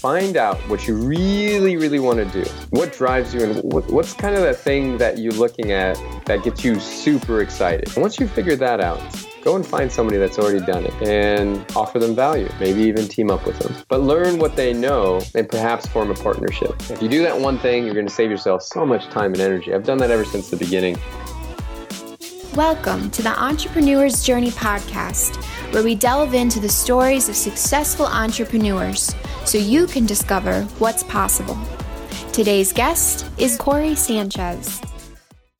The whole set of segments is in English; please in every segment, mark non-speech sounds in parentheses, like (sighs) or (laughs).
find out what you really, really want to do. What drives you, and what's kind of the thing that you're looking at that gets you super excited. And once you figure that out, go and find somebody that's already done it and offer them value, maybe even team up with them. But learn what they know and perhaps form a partnership. If you do that one thing, you're going to save yourself so much time and energy. I've done that ever since the beginning. Welcome to the Entrepreneur's Journey podcast, where we delve into the stories of successful entrepreneurs so you can discover what's possible. Today's guest is Cory Sanchez.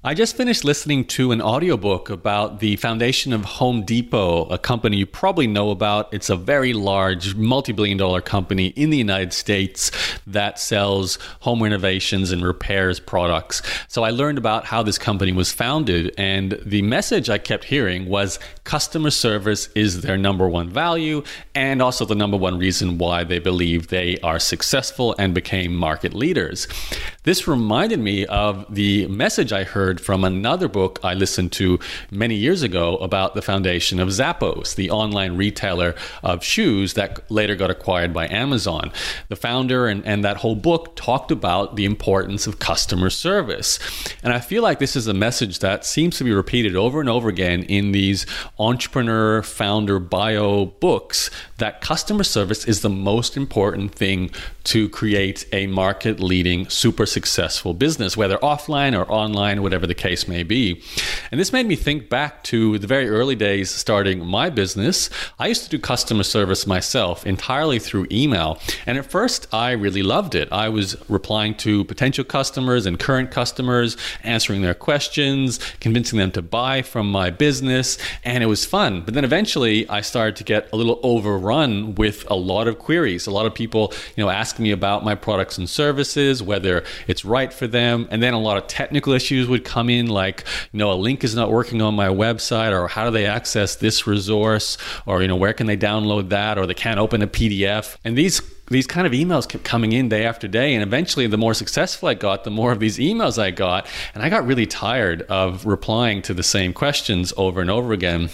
I just finished listening to an audiobook about the foundation of Home Depot, a company you probably know about. It's a very large, multi billion dollar company in the United States that sells home renovations and repairs products. So I learned about how this company was founded, and the message I kept hearing was customer service is their number one value and also the number one reason why they believe they are successful and became market leaders. This reminded me of the message I heard heard from another book I listened to many years ago about the foundation of Zappos, the online retailer of shoes that later got acquired by Amazon. The founder and, and that whole book talked about the importance of customer service. And I feel like this is a message that seems to be repeated over and over again in these entrepreneur founder bio books that customer service is the most important thing to create a market leading, super successful business, whether offline or online, whatever the case may be. And this made me think back to the very early days starting my business. I used to do customer service myself entirely through email. And at first, I really loved it. I was replying to potential customers and current customers, answering their questions, convincing them to buy from my business, and it was fun. But then eventually, I started to get a little overrun with a lot of queries. A lot of people, you know, asking me about my products and services, whether it's right for them, and then a lot of technical issues would come in like you know a link is not working on my website or how do they access this resource? Or you know where can they download that? Or they can't open a pdf and these these kind of emails kept coming in day after day and eventually the more successful i got the more of these emails i got and i got really tired of replying to the same questions over and over again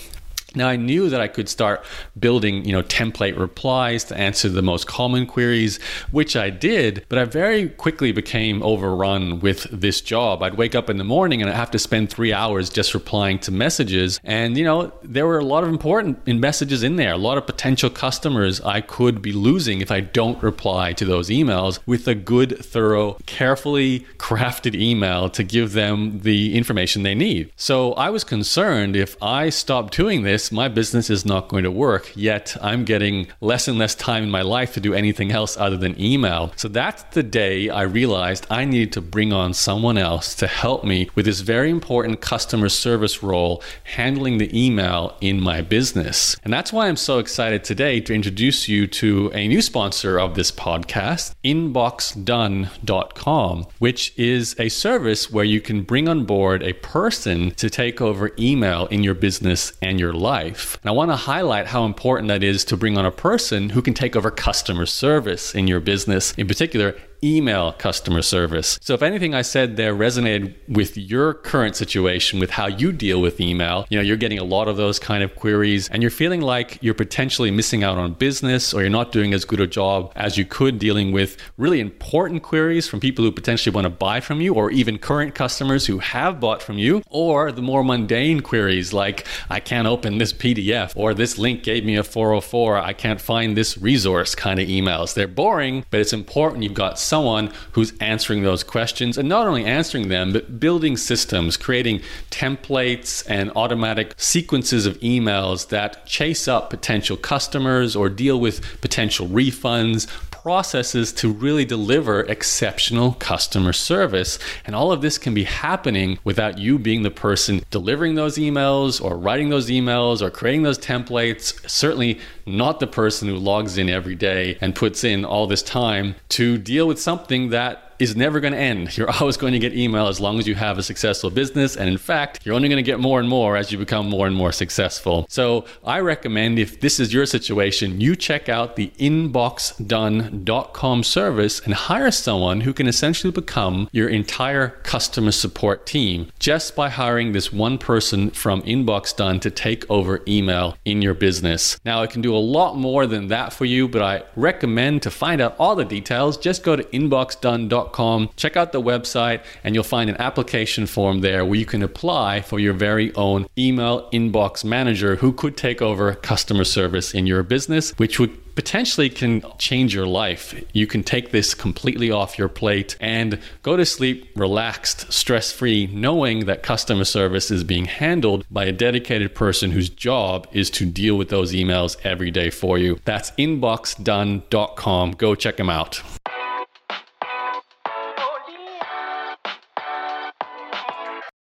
now I knew that I could start building, you know, template replies to answer the most common queries, which I did, but I very quickly became overrun with this job. I'd wake up in the morning and I'd have to spend 3 hours just replying to messages and you know, there were a lot of important messages in there, a lot of potential customers I could be losing if I don't reply to those emails with a good, thorough, carefully crafted email to give them the information they need. So I was concerned if I stopped doing this my business is not going to work. Yet I'm getting less and less time in my life to do anything else other than email. So that's the day I realized I needed to bring on someone else to help me with this very important customer service role, handling the email in my business. And that's why I'm so excited today to introduce you to a new sponsor of this podcast, inboxdone.com, which is a service where you can bring on board a person to take over email in your business and your life life. And I want to highlight how important that is to bring on a person who can take over customer service in your business, in particular, email customer service. So if anything I said there resonated with your current situation with how you deal with email, you know, you're getting a lot of those kind of queries and you're feeling like you're potentially missing out on business or you're not doing as good a job as you could dealing with really important queries from people who potentially want to buy from you or even current customers who have bought from you or the more mundane queries like I can't open this PDF or this link gave me a 404, I can't find this resource kind of emails. They're boring, but it's important you've got someone who's answering those questions and not only answering them, but building systems, creating templates and automatic sequences of emails that chase up potential customers or deal with potential refunds, processes to really deliver exceptional customer service. And all of this can be happening without you being the person delivering those emails or writing those emails or creating those templates. Certainly not the person who logs in every day and puts in all this time to deal with something that is never going to end. (laughs) You're always going to get email as long as you have a successful business. And in fact, you're only going to get more and more as you become more and more successful. So I recommend if this is your situation, you check out the inboxdone.com service and hire someone who can essentially become your entire customer support team just by hiring this one person from Inbox Done to take over email in your business. Now, it can do a lot more than that for you, but I recommend to find out all the details, just go to inboxdone.com, check out the website, and you'll find an application form there where you can apply for your very own email inbox manager who could take over customer service in your business, which would potentially can change your life. You can take this completely off your plate and go to sleep relaxed, stress free, knowing that customer service is being handled by a dedicated person whose job is to deal with those emails every day for you. That's inboxdone.com. Go check them out.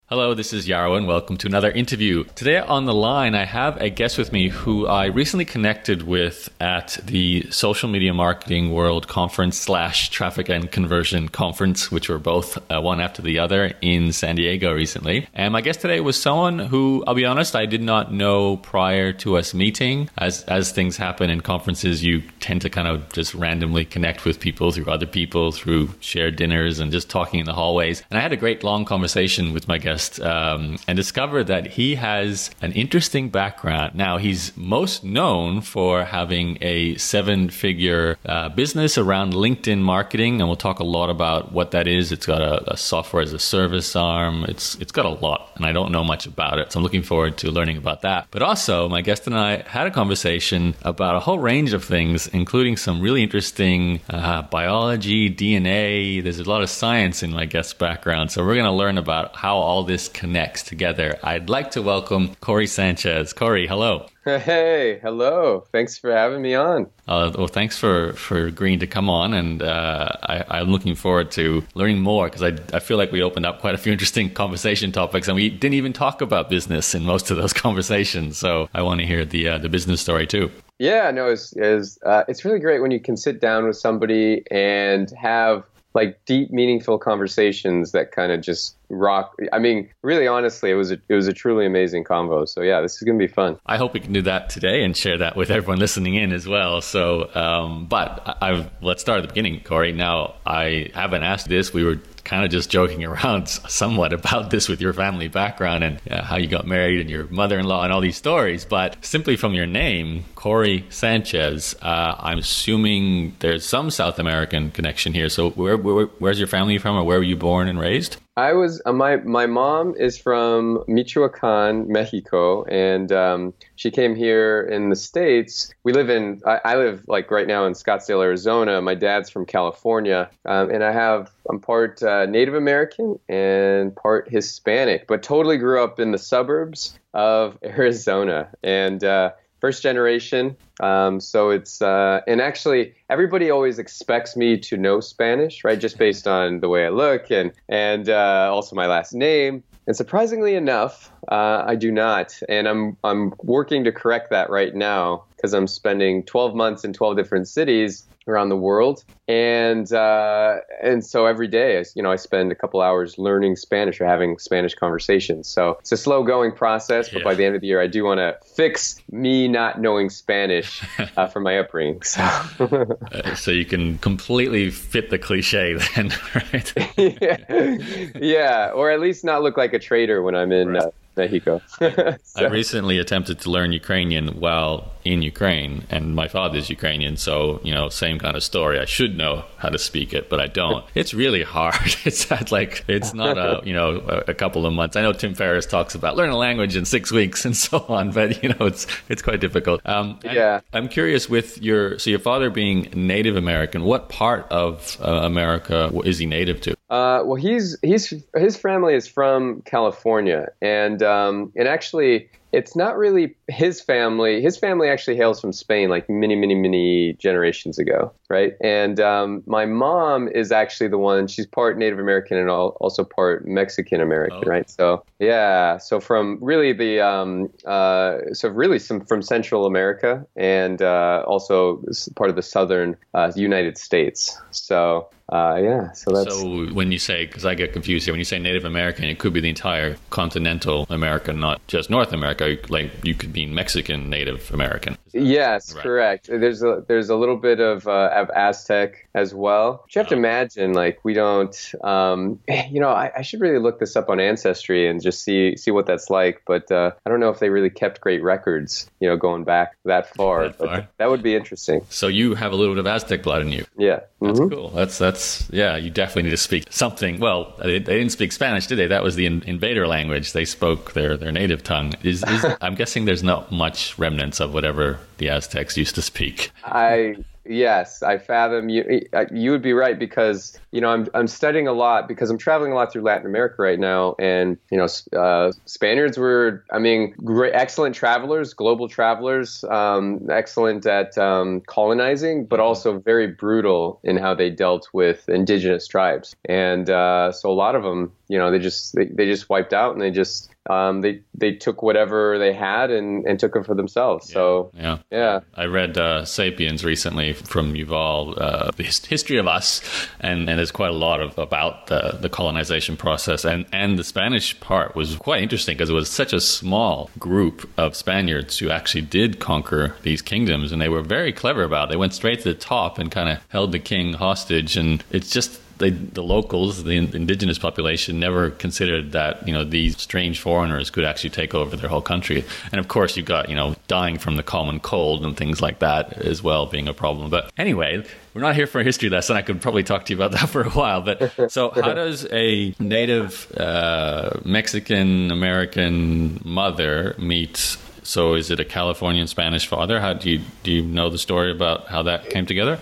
Hello, this is Yaro, and welcome to another interview. Today on the line, I have a guest with me who I recently connected with at the Social Media Marketing World Conference slash Traffic and Conversion Conference, which were both uh, one after the other in San Diego recently. And my guest today was someone who, I'll be honest, I did not know prior to us meeting. As as things happen in conferences, you tend to kind of just randomly connect with people through other people, through shared dinners, and just talking in the hallways. And I had a great long conversation with my guest um, and discovered that he has an interesting background. Now, he's most known for having a seven figure uh, business around LinkedIn marketing, and we'll talk a lot about what that is. It's got a, a, software as a service arm, it's, it's got a lot, and I don't know much about it. So I'm looking forward to learning about that. But also, my guest and I had a conversation about a whole range of things, including some really interesting uh, biology, DNA. There's a lot of science in my guest's background. So we're going to learn about how all this connects together. I'd like to welcome Cory Sanchez. Cory, hello. Hey, hello. Thanks for having me on. Uh, well, thanks for, for agreeing to come on. And uh, I, am looking forward to learning more because I, I feel like we opened up quite a few (laughs) interesting conversation topics and we didn't even talk about business in most of those (laughs) conversations. So I want to hear the, uh, the business story too. Yeah, no, it's, it's, uh, it's really great when you can sit down with somebody and have like deep, meaningful conversations that kind of just rock. I mean, really, honestly, it was a, it was a truly amazing convo. So yeah, this is gonna be fun. I hope we can do that today and share that with everyone listening in as well. So, um, but I've, let's start at the beginning, Cory. Now, I haven't asked this. We were kind of just joking around (laughs) somewhat about this with your family background and how you got married and your mother-in-law and all these stories. But simply from your name, Cory Sanchez, uh, I'm assuming there's some South American connection here. So where, where, where's your family from, or where were you born and raised? I was uh, my my mom is from Michoacan, Mexico, and um, she came here in the states. We live in I, I, live like right now in Scottsdale, Arizona. My dad's from California, um, and I have I'm part uh, Native American and part Hispanic, but totally grew up in the suburbs of (laughs) Arizona, and uh, first generation. Um, so it's uh, and actually everybody always expects me to know Spanish, right? Just based (laughs) on the way I look and and uh, also my last name. And surprisingly enough, uh, I do not, and I'm I'm working to correct that right now because I'm spending 12 months in 12 different cities around the world, and uh, and so every day, you know, I spend a couple hours learning Spanish or having Spanish conversations. So it's a slow going process, but yeah. by the end of the year, I do want to fix me not knowing Spanish uh, from my upbringing. So. (laughs) uh, so you can completely fit the cliche (laughs) then, right? (laughs) yeah. yeah, or at least not look like a traitor when I'm in. Right uh, Mexico. (laughs) so. I recently attempted to learn Ukrainian while in Ukraine, and my father's Ukrainian, so you know, same kind of story. I should know how to speak it, but I don't. (laughs) It's really hard. (laughs) It's not like it's not a you know a, a, couple of months. I know Tim Ferriss talks about learn a language in six weeks and so on, but you know it's it's quite difficult. Um, yeah, I'm curious with your so your father being Native American, what part of uh, America is he native to? Uh, well, he's he's his family is from California, and um, and actually, it's not really his family, his family actually hails from Spain, like many, many, many generations ago, right? And um, my mom is actually the one. She's part Native American and also part Mexican American, oh. right? So yeah, so from really the um, uh, so really some from Central America and uh, also part of the southern uh, United States. So uh, yeah, so that's. So when you say, because I get confused here, when you say Native American, it could be the entire continental America, not just North America. Like you could be Mexican Native American. Yes, right? correct. There's a there's a little bit of uh, of Aztec as well. But you have oh. to imagine, like we don't. Um, (sighs) you know, I, I, should really look this up on Ancestry and just see see what that's like. But uh, I don't know if they really kept great records. You know, going back that far. That, far. that would be interesting. So you have a little bit of Aztec blood in you. Yeah, that's mm-hmm. cool. That's that's yeah. You definitely need to speak something. Well, they, they didn't speak Spanish, did they? That was the in, invader language. They spoke their their native tongue. Is, is (laughs) I'm guessing there's not much remnants of whatever the Aztecs used to speak. I Yes, I fathom you. You would be right because you know I'm I'm studying a lot because I'm traveling a lot through Latin America right now, and you know uh, Spaniards were I mean great, excellent travelers, global travelers, um, excellent at um, colonizing, but mm-hmm. also very brutal in how they dealt with indigenous tribes, and uh, so a lot of them, you know, they just they, they just wiped out and they just um, they they took whatever they had and, and took it for themselves. Yeah, so yeah, yeah. I read uh, *Sapiens* recently from Yuval, uh, the history of us, and, and there's quite a lot of about the, the colonization process, and and the Spanish part was quite interesting because it was such a small group of Spaniards who actually did conquer these kingdoms, and they were very clever about it. They went straight to the top and kind of held the king hostage, and it's just they, the locals, the indigenous population, never considered that you know these strange foreigners could actually take over their whole country. And of course, you've got you know dying from the common cold and things like that as well being a problem. But anyway, we're not here for a history lesson. I could probably talk to you about that (laughs) for a while. But so, how does a native uh, Mexican American mother meet? So, is it a Californian Spanish father? How do you do you know the story about how that came together?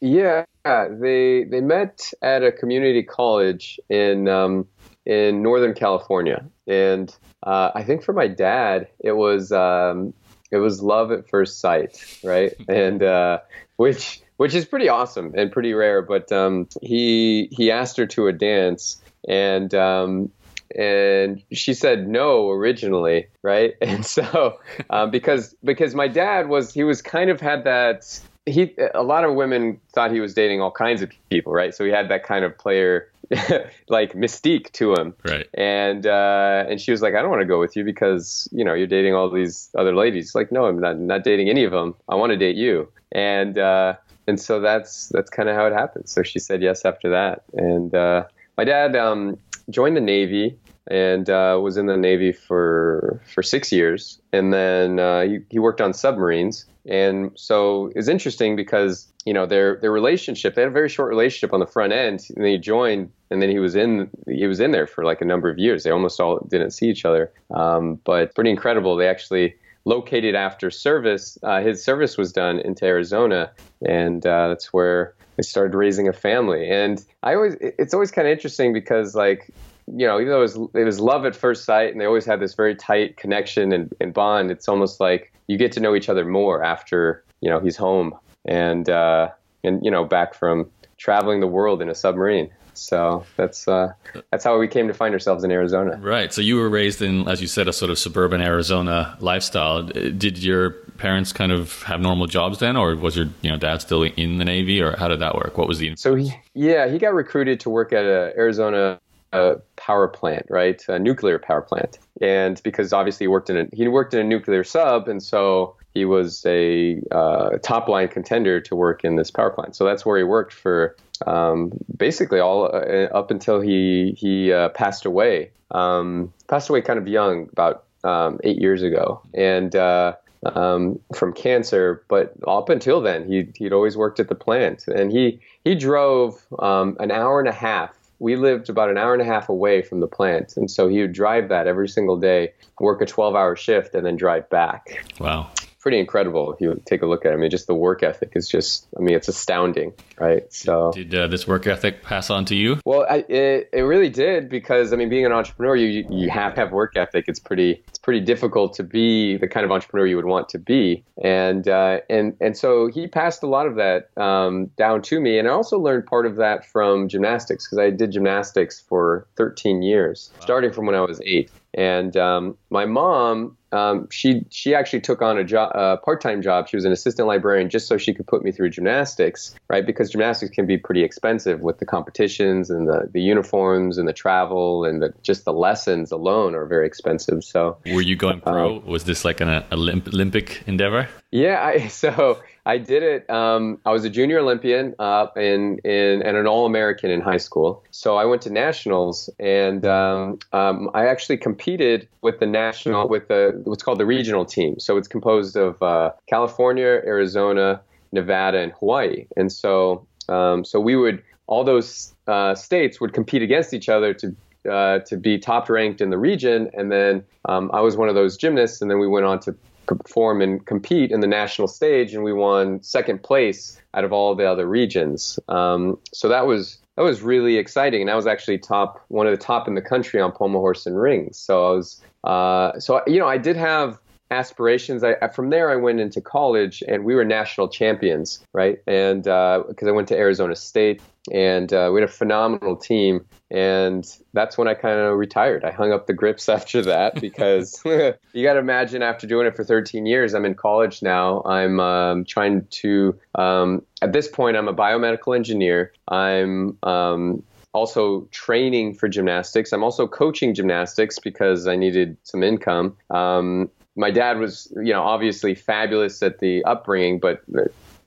Yeah, they they met at a community college in um, in Northern California, and uh, I think for my dad it was um, it was love at first sight, right? (laughs) And uh, which which is pretty awesome and pretty rare. But um, he he asked her to a dance, and um, and she said no originally, right? (laughs) And so um, because because my dad was he was kind of had that he a lot of women thought he was dating all kinds of people, right? So he had that kind of player (laughs) like mystique to him, right? And uh, and she was like, I don't want to go with you because you know you're dating all these other ladies. Like, no, I'm not not dating any of them. I want to date you. And uh, and so that's that's kind of how it happened. So she said yes after that. And uh, my dad um, joined the Navy and uh, was in the Navy for for six years, and then uh, he, he worked on submarines. And so it's interesting because you know their their relationship. They had a very short relationship on the front end, and they joined, and then he was in he was in there for like a number of years. They almost all didn't see each other, um, but pretty incredible. They actually located after service. Uh, his service was done into Arizona, and uh, that's where they started raising a family. And I always it's always kind of interesting because like you know, even though it was, it was love at first sight and they always had this very tight connection and, and bond, it's almost like you get to know each other more after, you know, he's home and, uh, and, you know, back from traveling the world in a submarine. So that's uh, that's how we came to find ourselves in Arizona. Right. So you were raised in, as you said, a sort of suburban Arizona lifestyle. Did your parents kind of have normal jobs then, or was your you know dad still in the Navy, or how did that work? What was the so he yeah he got recruited to work at a Arizona a power plant, right? A nuclear power plant. And because obviously he worked in a, he worked in a nuclear sub, and so he was a uh, top line contender to work in this power plant. So that's where he worked for um, basically all uh, up until he he uh, passed away. Um, passed away kind of young, about um, eight years ago, and uh, um, from cancer. But up until then, he he'd always worked at the plant, and he he drove um, an hour and a half we lived about an hour and a half away from the plant. And so he would drive that every single day, work a 12 hour shift, and then drive back. Wow. Pretty incredible if you take a look at it. I mean, just the work ethic is just, I mean, it's astounding, right? So, did uh, this work ethic pass on to you? Well, I, it, it really did because, I mean, being an entrepreneur, you, you have to have work ethic. It's pretty, it's pretty difficult to be the kind of entrepreneur you would want to be. And, uh, and, and so he passed a lot of that um, down to me. And I also learned part of that from gymnastics because I did gymnastics for 13 years, wow. starting from when I was eight. And um, my mom, um, she she actually took on a job, a part-time job. She was an assistant librarian just so she could put me through gymnastics, right? Because gymnastics can be pretty expensive with the competitions and the, the uniforms and the travel and the, just the lessons alone are very expensive. So, were you going pro? Um, was this like an Olymp- Olympic endeavor? Yeah, I, (laughs) so I did it. Um, I was a junior Olympian uh, in, in, and an All American in high school. So I went to nationals, and um, um, I actually competed with the national with the what's called the regional team. So it's composed of uh, California, Arizona, Nevada, and Hawaii. And so um, so we would all those uh, states would compete against each other to uh, to be top ranked in the region. And then um, I was one of those gymnasts, and then we went on to perform and compete in the national stage, and we won second place out of all the other regions. Um, so that was that was really exciting, and I was actually top one of the top in the country on pommel horse and rings. So I was uh, so you know I did have aspirations. I, from there, I went into college, and we were national champions, right? And because uh, I went to Arizona State, and uh, we had a phenomenal team. And that's when I kind of retired. I hung up the grips (laughs) after that because (laughs) you got to imagine after doing it for 13 years, I'm in college now. I'm um, trying to, um, at this point, I'm a biomedical engineer. I'm um, also training for gymnastics. I'm also coaching gymnastics because I needed some income. Um, my dad was, you know, obviously fabulous at the upbringing, but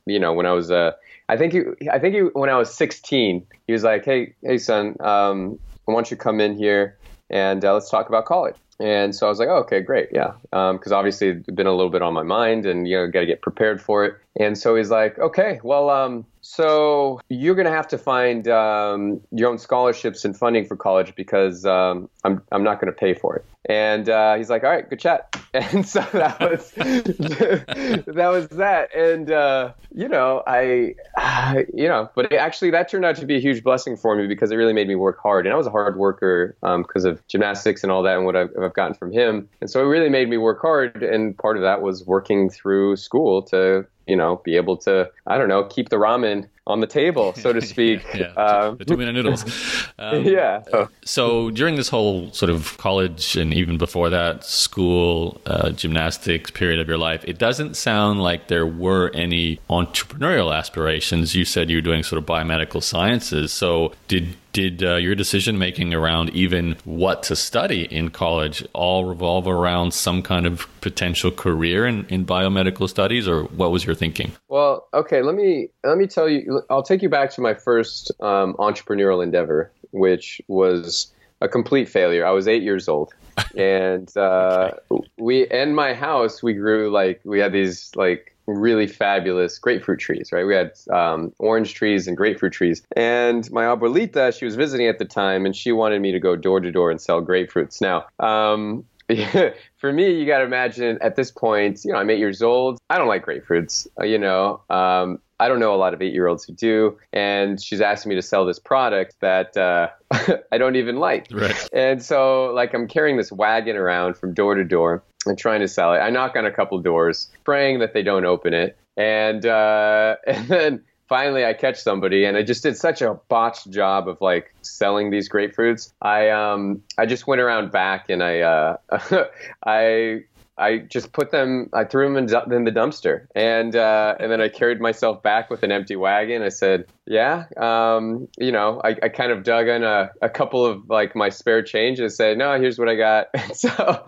you know, when I was uh, I think he, I think he, when I was 16, he was like, "Hey, hey, son, um, I want you come in here and uh, let's talk about college." And so I was like, oh, "Okay, great, yeah," because um, obviously it'd been a little bit on my mind, and you know, got to get prepared for it. And so he's like, "Okay, well, um, so you're going to have to find um, your own scholarships and funding for college because um, I'm I'm not going to pay for it." And uh, he's like, "All right, good chat." (laughs) And so that was that was that. And uh, you know, I uh, (sighs) you know, but actually that turned out to be a huge blessing for me because it really made me work hard. And I was a hard worker because um, of gymnastics and all that and what I've, I've gotten from him. And so it really made me work hard. And part of that was working through school to you know, be able to, I don't know, keep the ramen on the table, so to (laughs) speak. yeah, um, the two minute noodles. (laughs) Um, yeah. So. so. during this whole sort of college and even before that, school, uh, gymnastics period of your life, it doesn't sound like there were any entrepreneurial aspirations. You said you were doing sort of biomedical sciences. So did did uh, your decision making around even what to study in college all revolve around some kind of potential career in, in biomedical studies, or what was your thinking? Well, okay, let me let me tell you. I'll take you back to my first um, entrepreneurial endeavor, which was a complete failure. I was eight years old, (laughs) and uh, okay. we in my house we grew like we had these like really fabulous grapefruit trees, right? We had um, orange trees and grapefruit trees. And my abuelita, she was visiting at the time, and she wanted me to go door to door and sell grapefruits. Now, um, (laughs) for me, you got to imagine at this point, you know, I'm eight years old. I don't like grapefruits. Uh, you know, um, I don't know a lot of eight year olds who do. And she's asking me to sell this product that uh, (laughs) I don't even like. Right. And so, like, I'm carrying this wagon around from door to door and trying to sell it. I knock on a couple doors, praying that they don't open it. And, uh, (laughs) and then finally I catch somebody and I just did such a botched job of like selling these grapefruits. I um I just went around back and I uh (laughs) I I just put them, I threw them in, in the dumpster, and uh, and then I carried myself back with an empty wagon. I said, "Yeah, um, you know," I, I kind of dug in a, a couple of like my spare change and said, "No, here's what I got." (laughs) so,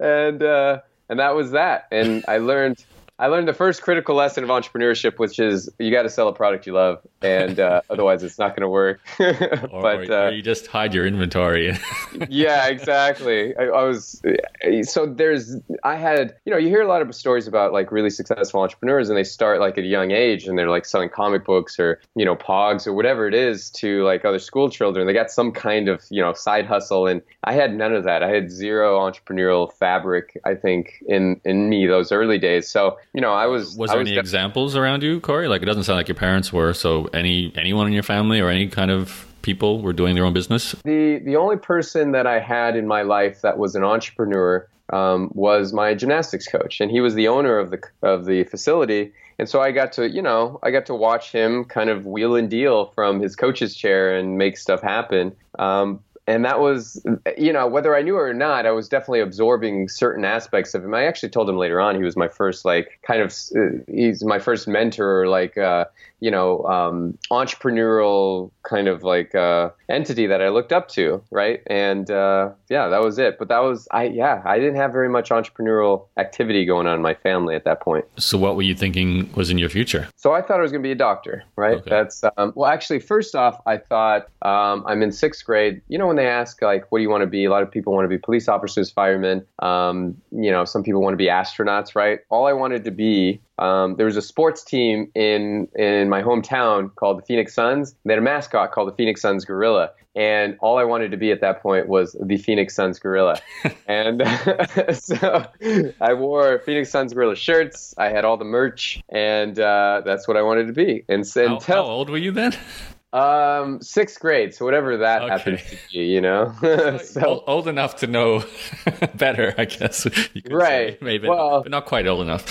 and uh, and that was that. And I learned I learned the first critical lesson of entrepreneurship, which is you got to sell a product you love, and uh, (laughs) otherwise it's not going to work. (laughs) but or, or, uh, you just hide your inventory. (laughs) yeah, exactly. I, I, was so there's I had you know you hear a lot of stories about like really successful entrepreneurs, and they start like at a young age, and they're like selling comic books or you know pogs or whatever it is to like other school children. They got some kind of you know side hustle, and I had none of that. I had zero entrepreneurial fabric. I think in in me those early days. So you know, I was. Was I there was any def- examples around you, Cory? Like it doesn't sound like your parents were. So any anyone in your family or any kind of people were doing their own business? the the only person that I had in my life that was an entrepreneur um, was my gymnastics coach, and he was the owner of the of the facility. And so I got to, you know, I got to watch him kind of wheel and deal from his coach's chair and make stuff happen. Um, and that was, you know, whether I knew it or not, I was definitely absorbing certain aspects of him. I actually told him later on he was my first, like, kind of, uh, he's my first mentor, like, uh, you know, um, entrepreneurial kind of like uh, entity that I looked up to, right? And uh, yeah, that was it. But that was, I yeah, I didn't have very much entrepreneurial activity going on in my family at that point. So what were you thinking was in your future? So I thought I was going to be a doctor, right? Okay. That's um, well, actually, first off, I thought um, I'm in sixth grade. You know, when they ask like, "What do you want to be?" A lot of people want to be police officers, firemen. Um, you know, some people want to be astronauts, right? All I wanted to be. Um, there was a sports team in in my hometown called the Phoenix Suns. They had a mascot called the Phoenix Suns Gorilla, and all I wanted to be at that point was the Phoenix Suns Gorilla. (laughs) and (laughs) so I wore Phoenix Suns Gorilla shirts. I had all the merch, and uh, that's what I wanted to be. And so How, until how old were you then? (laughs) um, sixth grade, so whatever that Okay. happens to be, you know. (laughs) (laughs) old, so old enough to know (laughs) better, I guess. Right. Say, maybe, Well- but not quite old enough.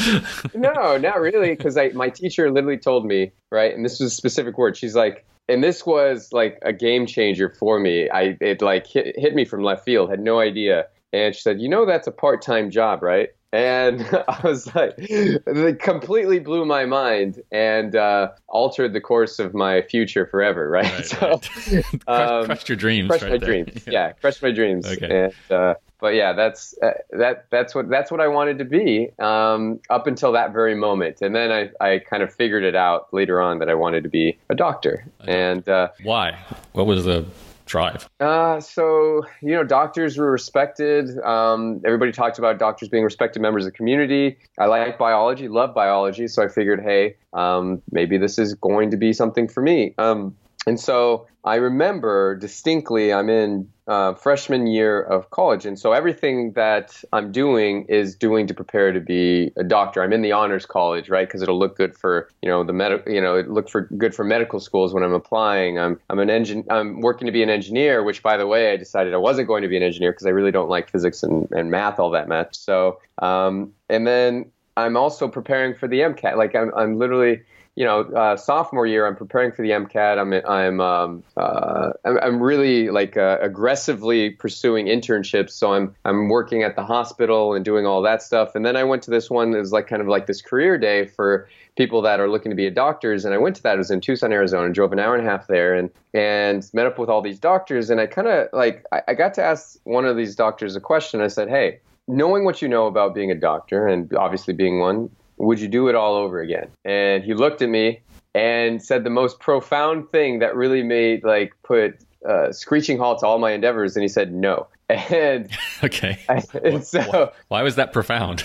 no, not really, because I my teacher literally told me right, and this was a specific word. She's like, and this was like a game changer for me. I it like hit, hit me from left field. Had no idea, and she said, you know, that's a part time job, right? And (laughs) I was like, it completely blew my mind and uh, altered the course of my future forever, right? Right, (laughs) so, right. (laughs) Crushed, um, crushed your dreams. crushed right my there. dreams. Yeah, crushed my dreams. Okay. And, uh, but yeah, that's uh, that. That's what that's what I wanted to be um, up until that very moment, and then I, I kind of figured it out later on that I wanted to be a doctor. And uh, Why? What was the drive? uh, so you know, doctors were respected. Um, everybody talked about doctors being respected members of the community. I like biology, love biology, so I figured, hey, um, maybe this is going to be something for me. Um, and so I remember distinctly, I'm in uh, freshman year of college, and so everything that I'm doing is doing to prepare to be a doctor. I'm in the honors college, right? Because it'll look good for you know the med, you know, it look for good for medical schools when I'm applying. I'm I'm an engine. I'm working to be an engineer, which by the way, I decided I wasn't going to be an engineer because I really don't like physics and, and math all that much. So, um, and then I'm also preparing for the MCAT. Like I'm I'm literally you know, uh, sophomore year, I'm preparing for the MCAT. I'm I'm um, uh, I'm, I'm really like uh, aggressively pursuing internships. So I'm I'm working at the hospital and doing all that stuff. And then I went to this one is like kind of like this career day for people that are looking to be a doctors. And I went to that. It was in Tucson, Arizona. Drove an hour and a half there and and met up with all these doctors. And I kind of like I, I got to ask one of these doctors a question. I said, hey. Knowing what you know about being a doctor and obviously being one, would you do it all over again? And he looked at me and said the most profound thing that really made like put uh, screeching halt to all my endeavors. And he said no. (laughs) And, (laughs) Okay. (laughs) and so Why was that profound?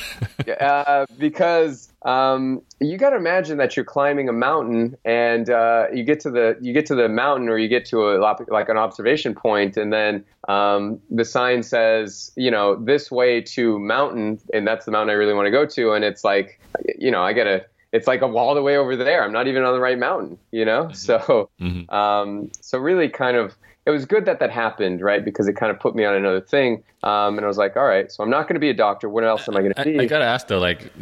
uh, because um, you got to imagine that you're climbing a mountain and uh, you get to the you get to the mountain or you get to a like an observation point and then um, the sign says you know this way to mountain and that's the mountain I really want to go to and it's like you know I gotta it's like a wall the way over there. I'm not even on the right mountain you know? So Mhm. um, so really kind of it was good that that happened right? Because it kind of put me on another thing um, and I was like all right so I'm not going to be a doctor. What else am I going to I, be? I gotta ask though, like,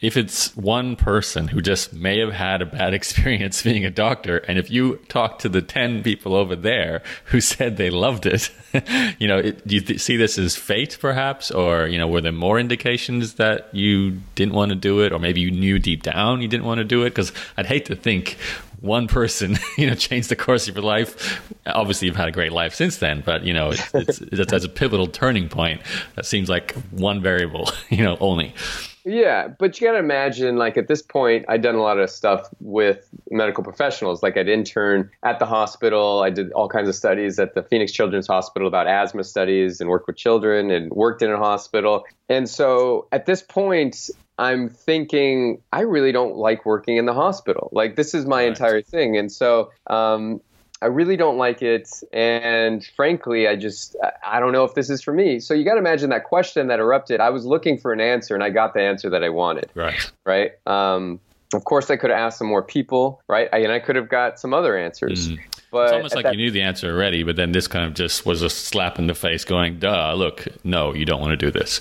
if it's one person who just may have had a bad (laughs) experience being a doctor, and if you talk to the 10 people over there who said they loved it, (laughs) you know, it, do you th- see this as fate perhaps? Or, you know, were there more indications that you didn't want to do it? Or maybe you knew deep down you didn't want to do it? Because I'd hate to think one person, (laughs) you know, changed the course of your life. Obviously, you've had a great life since then, but you know, it's, it's, as a pivotal turning point. That seems like one variable, you know, only. Yeah, but you got to imagine, like at this point, I'd done a lot of stuff with medical professionals. Like I'd intern at the hospital. I did all kinds of studies at the Phoenix Children's Hospital about asthma studies and worked with children and worked in a hospital. And so at this point, I'm thinking I really don't like working in the hospital. Like this is my Right. entire thing. And so um, I really don't like it. And frankly, I just, I don't know if this is for me. So you got to imagine that question that erupted. I was looking for an answer and I got the answer that I wanted. Right. Right. Um, of course, I could have asked some more people, right? I, and I could have got some other answers. Mm. But it's almost like that, you knew the answer already, but then this kind of just was a slap in the face, going, "Duh! Look, no, you don't want to do this."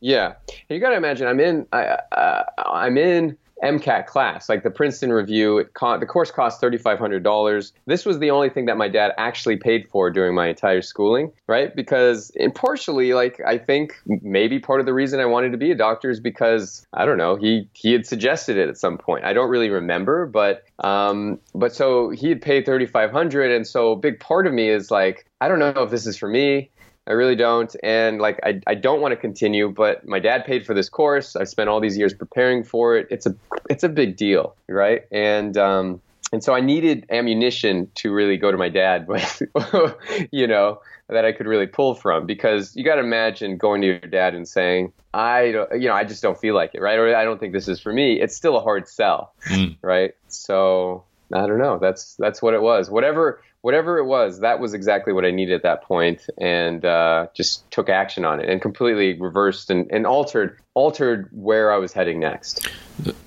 Yeah, you got to imagine. I'm in. I, uh, I'm in MCAT class, like the Princeton Review. It co- the course cost thirty five hundred dollars. This was the only thing that my dad actually paid for during my entire schooling, right? Because, in partially, like I think maybe part of the reason I wanted to be a doctor is because I don't know he he had suggested it at some point. I don't really remember, but um, but so he had paid thirty five hundred, and so a big part of me is like I don't know if this is for me. I really don't. And like, I, I don't want to continue, but my dad paid for this course. I spent all these years preparing for it. It's a, it's a big deal. Right. And, um, and so I needed ammunition to really go to my dad with, (laughs) you know, that I could really pull from because you got to imagine going to your dad and saying, I don't, you know, I just don't feel like it, right? Or I don't think this is for me. It's still a hard sell, mm. right? So I don't know. That's that's what it was. Whatever whatever it was, that was exactly what I needed at that point, and uh, just took action on it and completely reversed and, and altered altered where I was heading next.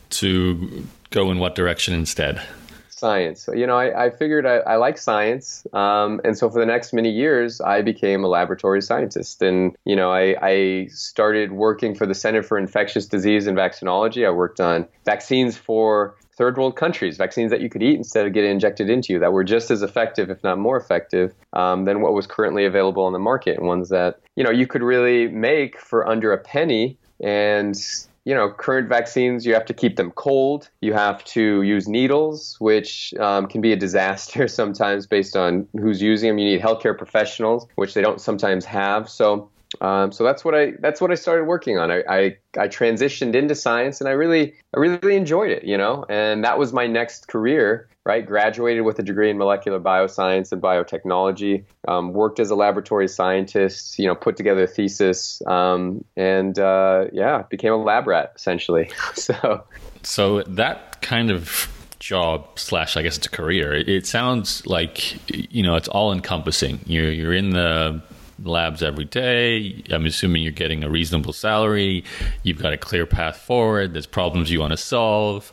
To go in what direction instead? Science. You know, I, I figured I, I, like science, um, and so for the next many years, I became a laboratory scientist. And you know, I, I started working for the Center for Infectious Disease and Vaccinology. I worked on vaccines for third world countries, vaccines that you could eat instead of getting injected into you that were just as effective, if not more effective, um, than what was currently available on the market, ones that you know you could really make for under a penny. And you know, current vaccines, you have to keep them cold. You have to use needles, which um, can be a disaster (laughs) sometimes based on who's using them. You need healthcare professionals, which they don't sometimes have. So um, so that's what I that's what I started working on. I, I, I transitioned into science, and I really I really enjoyed it, you know. And that was my next career. Right, graduated with a degree in molecular bioscience and biotechnology. Um, worked as a laboratory scientist. You know, put together a thesis, um, and uh, yeah, became a lab rat essentially. (laughs) so, so that kind of job slash I guess it's a career. It, sounds like you know it's all encompassing. You're you're in the labs every day. I'm assuming you're getting a reasonable salary. You've got a clear path forward. There's problems you want to solve.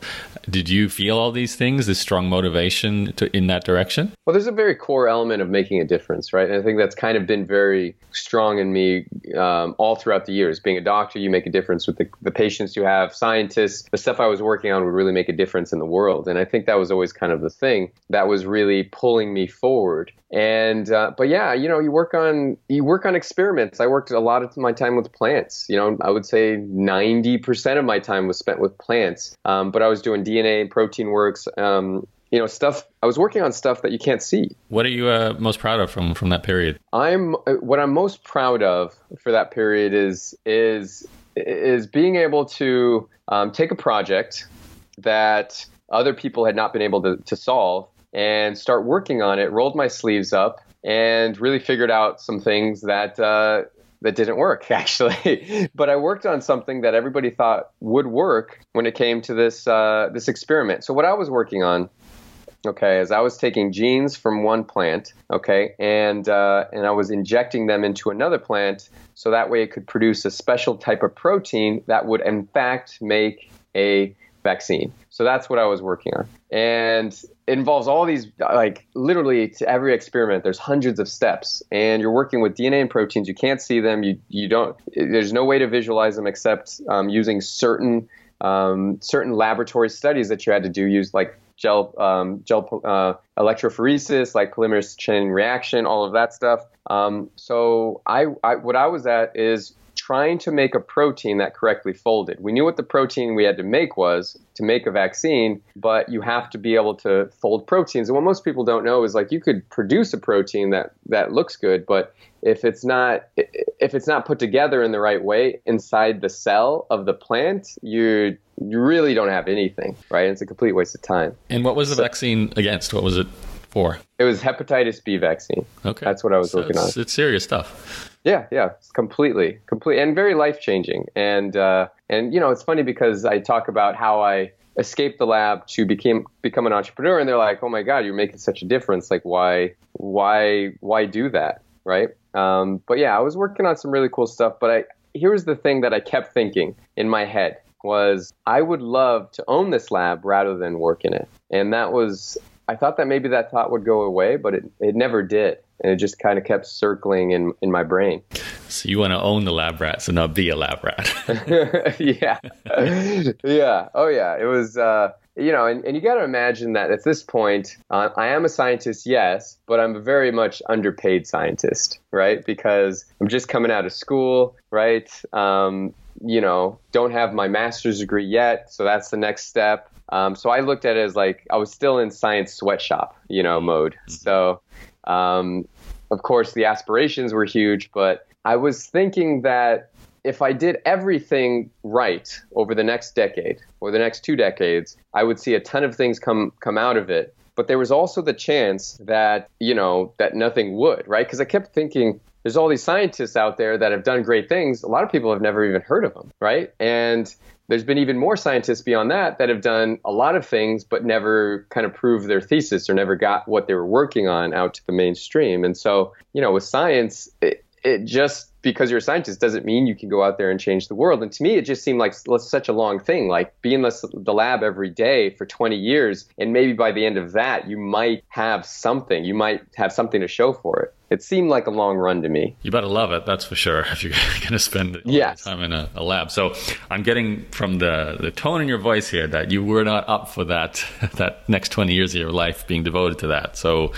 Did you feel all these things, this strong motivation to, in that direction? Well, there's a very core element of making a difference, right? And I think that's kind of been very strong in me um, all throughout the years. Being a doctor, you make a difference with the, the patients you have. Scientists, the stuff I was working on would really make a difference in the world. And I think that was always kind of the thing that was really pulling me forward. And uh, but yeah, you know, you work on you work on experiments. I worked a lot of my time with plants. You know, I would say 90% of my time was spent with plants. Um, but I was doing DNA and protein works. Um, you know, stuff. I was working on stuff that you can't see. What are you uh, most proud of from from that period? I'm uh, what I'm most proud of for that period is is is being able to um, take a project that other people had not been able to, to solve and start working on it. Rolled my sleeves up and really figured out some things that uh, that didn't work (laughs) actually. but I worked on something that everybody thought would work when it came to this uh, this experiment. So what I was working on, okay, is I was taking genes from one plant, okay, and uh, and I was injecting them into another plant, so that way it could produce a special type of protein that would in fact make a vaccine. So that's what I was working on. And it involves all these, like literally to every experiment, there's hundreds of steps. And you're working with DNA and proteins. You can't see them. You, you don't, there's no way to visualize them except um, using certain, um, certain laboratory studies that you had to do, use like gel, um, gel uh, electrophoresis, like polymerase chain reaction, all of that stuff. Um, so I, I, what I was at is trying to make a protein that correctly folded. We knew what the protein we had to make was to make a vaccine, but you have to be able to fold proteins. And what most people don't know is like you could produce a protein that that looks good, but if it's not if it's not put together in the right way inside the cell of the plant, you you really don't have anything, right? It's a complete waste of time. And what was the so, vaccine against? What was it for? It was hepatitis B vaccine. Okay, that's what I was so working it's, on. It's serious stuff. Yeah, yeah, completely, complete, and very life changing. And uh, and you know, it's funny because I talk about how I escaped the lab to become become an entrepreneur and they're like oh my god you're making such a difference like why why why do that right um, but yeah i was working on some really cool stuff but i here's the thing that i kept thinking in my head was i would love to own this lab rather than work in it and that was i thought that maybe that thought would go away but it, it never did and it just kind of kept circling in, in my brain so you want to own the lab rat, so not be a lab rat. (laughs) (laughs) yeah, yeah, oh yeah. It was, uh, you know, and, and you got to imagine that at this point, uh, I am a scientist, yes, but I'm a very much underpaid scientist, right? Because I'm just coming out of school, right? Um, you know, don't have my master's degree yet, so that's the next step. Um, so I looked at it as like I was still in science sweatshop, you know, mode. Mm-hmm. So, um, of course, the aspirations were huge, but I was thinking that if I did everything right over the next decade or the next two decades, I would see a ton of things come come out of it. But there was also the chance that, you know, that nothing would, right? Because I kept thinking there's all these scientists out there that have done great things. A lot of people have never even heard of them, right? And there's been even more scientists beyond that that have done a lot of things but never kind of proved their thesis or never got what they were working on out to the mainstream. And so, you know, with science, it, it just because you're a scientist doesn't mean you can go out there and change the world. And to me, it just seemed like such a long thing, like be in the lab every day for 20 years. And maybe by the end of that, you might have something, you might have something to show for it it seemed like a long run to me. You better love it, that's for sure. (laughs) If you're going to spend yes. time in a, a, lab, so I'm getting from the the tone in your voice here that you were not up for that (laughs) that next 20 years of your life being devoted to that. So,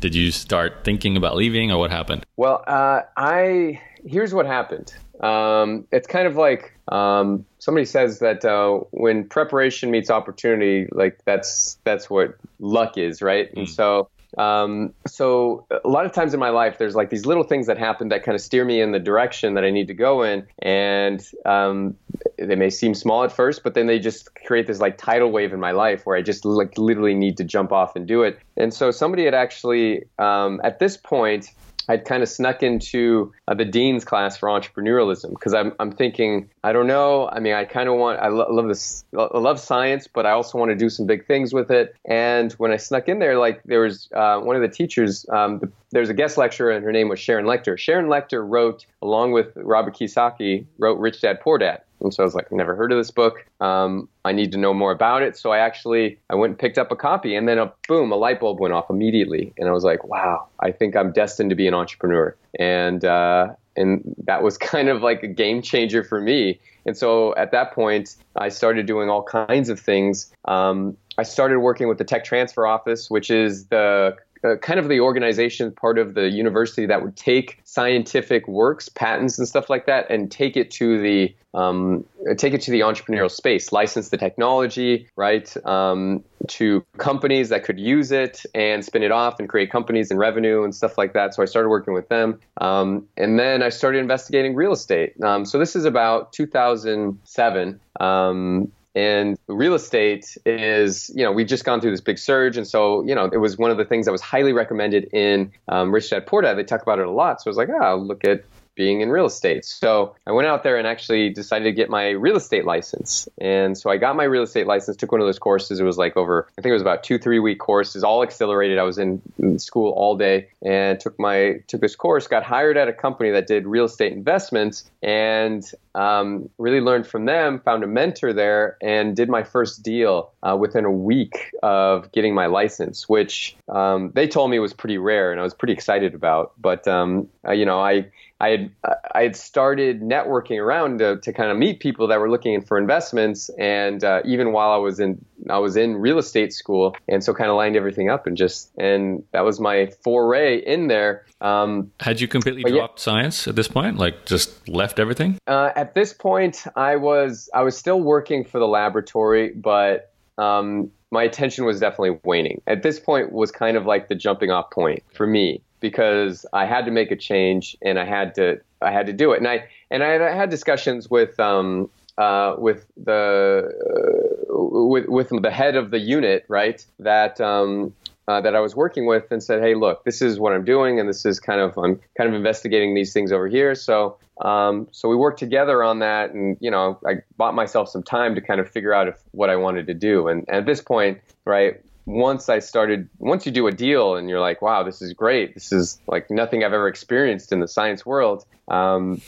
did you start thinking about leaving, or what happened? Well, uh, I here's what happened. Um, it's kind of like um, somebody says that uh, when preparation meets opportunity, like that's that's what luck is, right? Mm. And so um, so a lot of times in my life, there's like these little things that happen that kind of steer me in the direction that I need to go in, and um, they may seem small at first, but then they just create this like tidal wave in my life where I just like literally need to jump off and do it. And so somebody had actually um, at this point I'd kind of snuck into uh, the dean's class for entrepreneurialism because I'm, I'm thinking, I don't know. I mean, I kind of want, I lo- love this, I love science, but I also want to do some big things with it. And when I snuck in there, like there was uh, one of the teachers, um, the, there's a guest lecturer, and her name was Sharon Lechter. Sharon Lechter wrote, along with Robert Kiyosaki, wrote Rich Dad Poor Dad. And so I was like, never heard of this book. Um, I need to know more about it. So I actually I went and picked up a copy, and then a boom, a light bulb went off immediately, and I was like, wow, I think I'm destined to be an entrepreneur. And uh, and that was (laughs) kind of like a game changer for me. And so at that point, I started doing all kinds of things. Um, I started working with the Tech Transfer Office, which is the uh, kind of the organization part of the university that would take scientific works, patents, and stuff like that, and take it to the um, take it to the entrepreneurial space, license the technology, right, um, to companies that could use it and spin it off and create companies and revenue and stuff like that. So I started working with them, um, and then I started investigating real estate. Um, so this is about 2007. Um, and real estate is, you know, we've just gone through this big surge. And so, you know, it was one of the things that was highly recommended in um, Rich Dad Poor Dad. They talk about it a lot. So I was like, oh, look at being in real estate. So I went out there and actually decided to get my real estate license. And so I got my real estate license, took one of those courses. It was like over, I think it was about two, three week courses, all accelerated. I was in school all day and took my, took this course, got hired at a company that did real estate investments and um, really learned from them, found a mentor there and did my first deal uh, within a week of getting my license, which um, they told me was pretty rare and I was pretty excited about. But, um, uh, you know, I, I had I had started networking around to, to kind of meet people that were looking for investments, and uh, even while I was in I was in real estate school, and so kind of lined everything up and just and that was my foray in there. Um, had you completely dropped yeah, science at this point, like just left everything? Uh, at this point, I was I was still working for the laboratory, but um, my attention was definitely waning. At this point, was kind of like the jumping off point for me because I had to make a change and I had to I had to do it. And I and I had, I had discussions with um, uh, with the uh, with with the head of the unit, right? That um, uh, that I was working with and said, "Hey, look, this is what I'm doing, and this is kind of I'm kind of investigating these things over here." So, um, so we worked together on that, and you know, I bought myself some time to kind of figure out if what I wanted to do. And, and at this point, right, once I started, once you do a deal and you're like, wow, this is great. This is like nothing I've ever experienced in the science world. Um,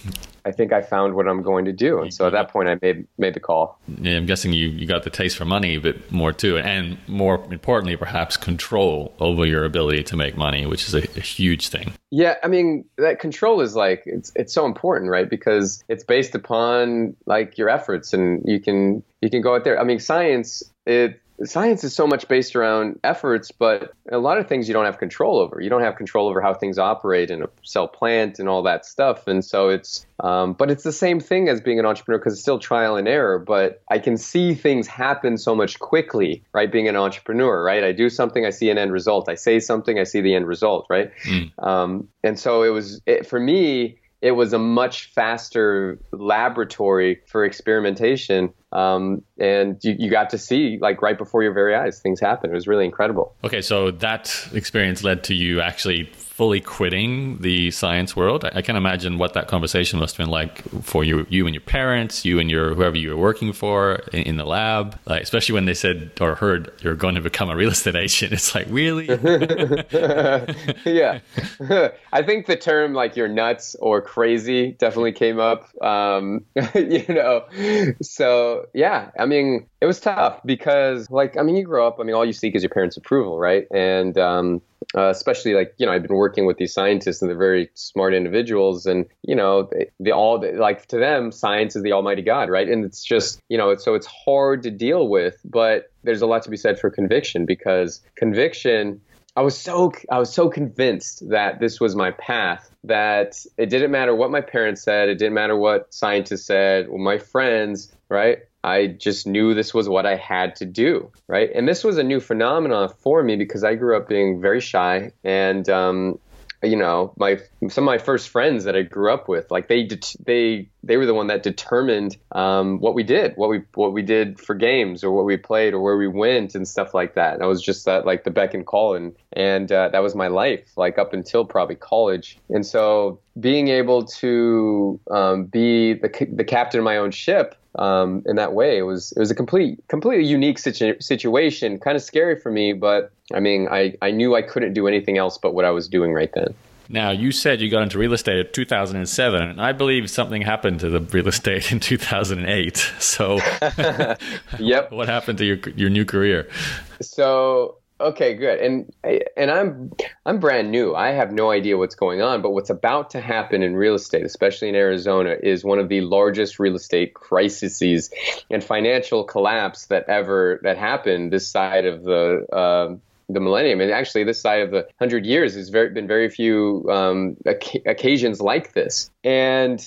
I think I found what I'm going to do. And so at that mm-hmm. point, I made made the call. Yeah, I'm guessing you, you got the taste for money but bit more too, and more importantly, perhaps control over your ability to make money, which is a, a huge thing. Yeah, I mean that control is like it's it's so important, right? Because it's based upon like your efforts, and you can you can go out there. I mean, science it science is so much based around efforts, but a lot of things you don't have control over. You don't have control over how things operate in a cell plant and all that stuff. And so it's, um, but it's the same thing as being an entrepreneur because it's still trial and error. But I can see things happen so much quickly, right? Being an entrepreneur, right? I do something, I see an end result. I say something, I see the end result, right? Mm. Um, and so it was it, for me it was a much faster laboratory for experimentation. Um, and you, you got to see, like, right before your very eyes, things happen. It was really incredible. Okay, so that experience led to you actually fully quitting the science world. I, I can imagine what that conversation must have been like for you, you and your parents, you and your whoever you were working for in, in the lab. Like, especially when they said or heard you're going to become a real estate agent. (laughs) It's like really, (laughs) yeah. (laughs) I think the term like you're nuts or crazy definitely came up. Um, you know, so yeah. I mean, it was tough because like I mean, you grow up. I mean, all you seek is your parents' approval, right? And um, uh, especially like you know I've been working with these scientists and they're very smart individuals and you know they, they all they, like to them science is the almighty God right and it's just you know it's, so it's hard to deal with but there's a lot to be said for conviction because conviction I was so I was so convinced that this was my path that it didn't matter what my parents said it didn't matter what scientists said or my friends right I just knew this was what I had to do, right? And this was a new phenomenon for me because I grew up being very shy and um, you know my some of my first friends that I grew up with like they they they were the one that determined um, what we did what we what we did for games or what we played or where we went and stuff like that and I was just that like the beck and call and and uh, that was my life like up until probably college and so being able to um, be the the captain of my own ship um, in that way. It was it was a complete completely unique situ- situation, kind of scary for me, but I mean, I, I knew I couldn't do anything else but what I was doing right then. Now, you said you got into real estate in 2007, and I believe something happened to the real estate in 2008. So, (laughs) yep. (laughs) what happened to your your new career? So, Okay, good. And and I'm I'm brand new. I have no idea what's going on, but what's about to happen in real estate, especially in Arizona, is one of the largest real estate crises and financial collapse that ever that happened this side of the uh, the millennium. And actually, this side of the hundred years has very, been very few um, occasions like this. And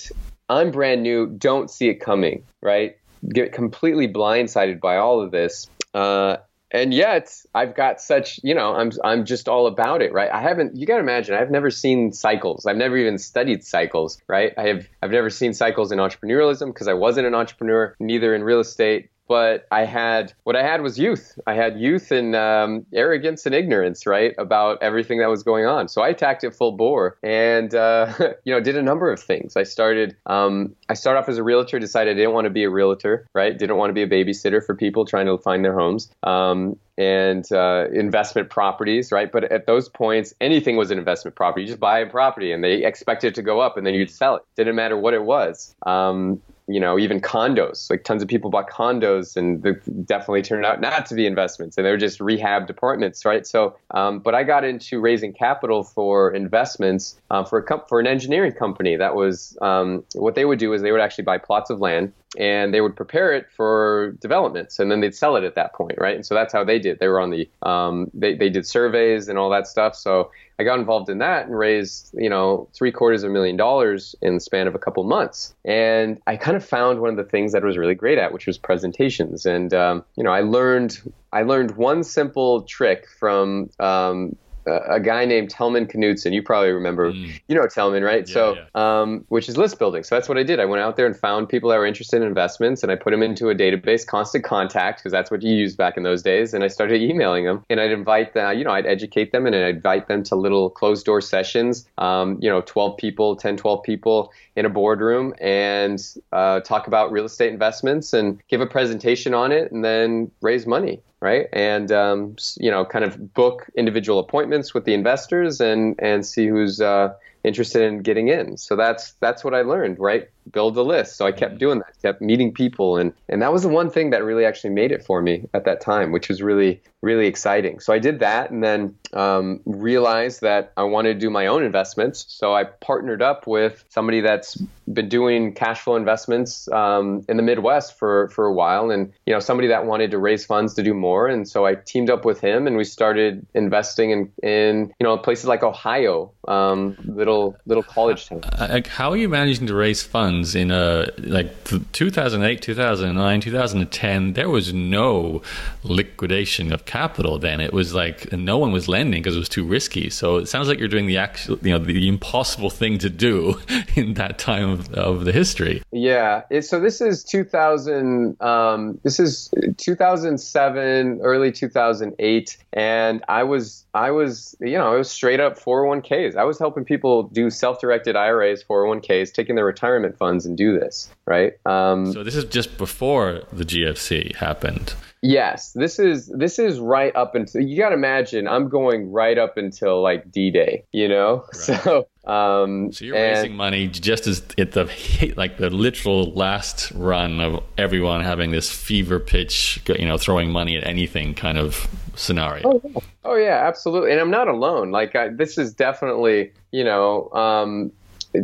I'm brand new. Don't see it coming. Right. Get completely blindsided by all of this. Uh, and yet I've got such, you know, I'm I'm just all about it, right? I haven't. You got to imagine, I've never seen cycles. I've never even studied cycles, right? I have. I've never seen cycles in entrepreneurialism because I wasn't an entrepreneur, neither in real estate but I had what I had was youth. I had youth and um, arrogance and ignorance, right, about everything that was going on. So I attacked it full bore and uh, (laughs) you know did a number of things. I started um, I started off as a realtor. Decided I didn't want to be a realtor, right? Didn't want to be a babysitter for people trying to find their homes. Um, and uh, investment properties, right? But at those points, anything was an investment property. You just buy a property and they expect it to go up and then you'd sell it. Didn't matter what it was. Um, you know, even condos. Like tons of people bought condos, and they definitely turned out not to be investments, and they were just rehab apartments, right? So, um, but I got into raising capital for investments uh, for a comp- for an engineering company. That was um, what they would do is they would actually buy plots of land and they would prepare it for developments and then they'd sell it at that point right and so that's how they did they were on the um, they, they did surveys and all that stuff so I got involved in that and raised, you know, three quarters of a million dollars in the span of a couple months. And I kind of found one of the things that I was really great at, which was presentations. And um, you know, I learned I learned one simple trick from um, a guy named Tellman Knudson. You probably remember, mm. you know Tellman, right? Yeah, so, yeah. Um, which is list building. So that's what I did. I went out there and found people that were interested in investments, and I put them into a database, constant contact, because that's what you used back in those days. And I started emailing them, and I'd invite them. You know, I'd educate them, and I'd invite them to little closed door sessions. Um, you know, 12 people, 10, 12 people in a boardroom, and uh, talk about real estate investments, and give a presentation on it, and then raise money right? And um, you know, kind of book individual appointments with the investors and and see who's uh, interested in getting in. So that's that's what I learned, right? Build a list. So I kept doing that, kept meeting people, and and that was the one thing that really actually made it for me at that time, which was really really exciting. So I did that, and then um, realized that I wanted to do my own investments. So I partnered up with somebody that's been doing cash flow investments um, in the Midwest for for a while, and you know somebody that wanted to raise funds to do more. And so I teamed up with him, and we started investing in in you know places like Ohio, um, little little college town. Like, how are you managing to raise funds in a like 2008, 2009, 2010? There was no liquidation of capital then. It was like no one was lending because it was too risky. So it sounds like you're doing the actual, you know, the impossible thing to do (laughs) in that time of, of the history. Yeah. It, so this is 2000. Um, this is 2007, early 2008, and I was I was you know I was straight up 401ks. I was helping people do self-directed IRAs, 401ks, taking their retirement funds and do this right. Um, so this is just before the GFC happened. Yes, this is this is right up until you got to imagine I'm going right up until like D-Day, you know. Right. (laughs) So um, so you're and, raising money just as at the like the literal last run of everyone having this fever pitch, you know, throwing money at anything kind of scenario. Oh yeah, oh, yeah absolutely. And I'm not alone. Like I, this is definitely, you know, um,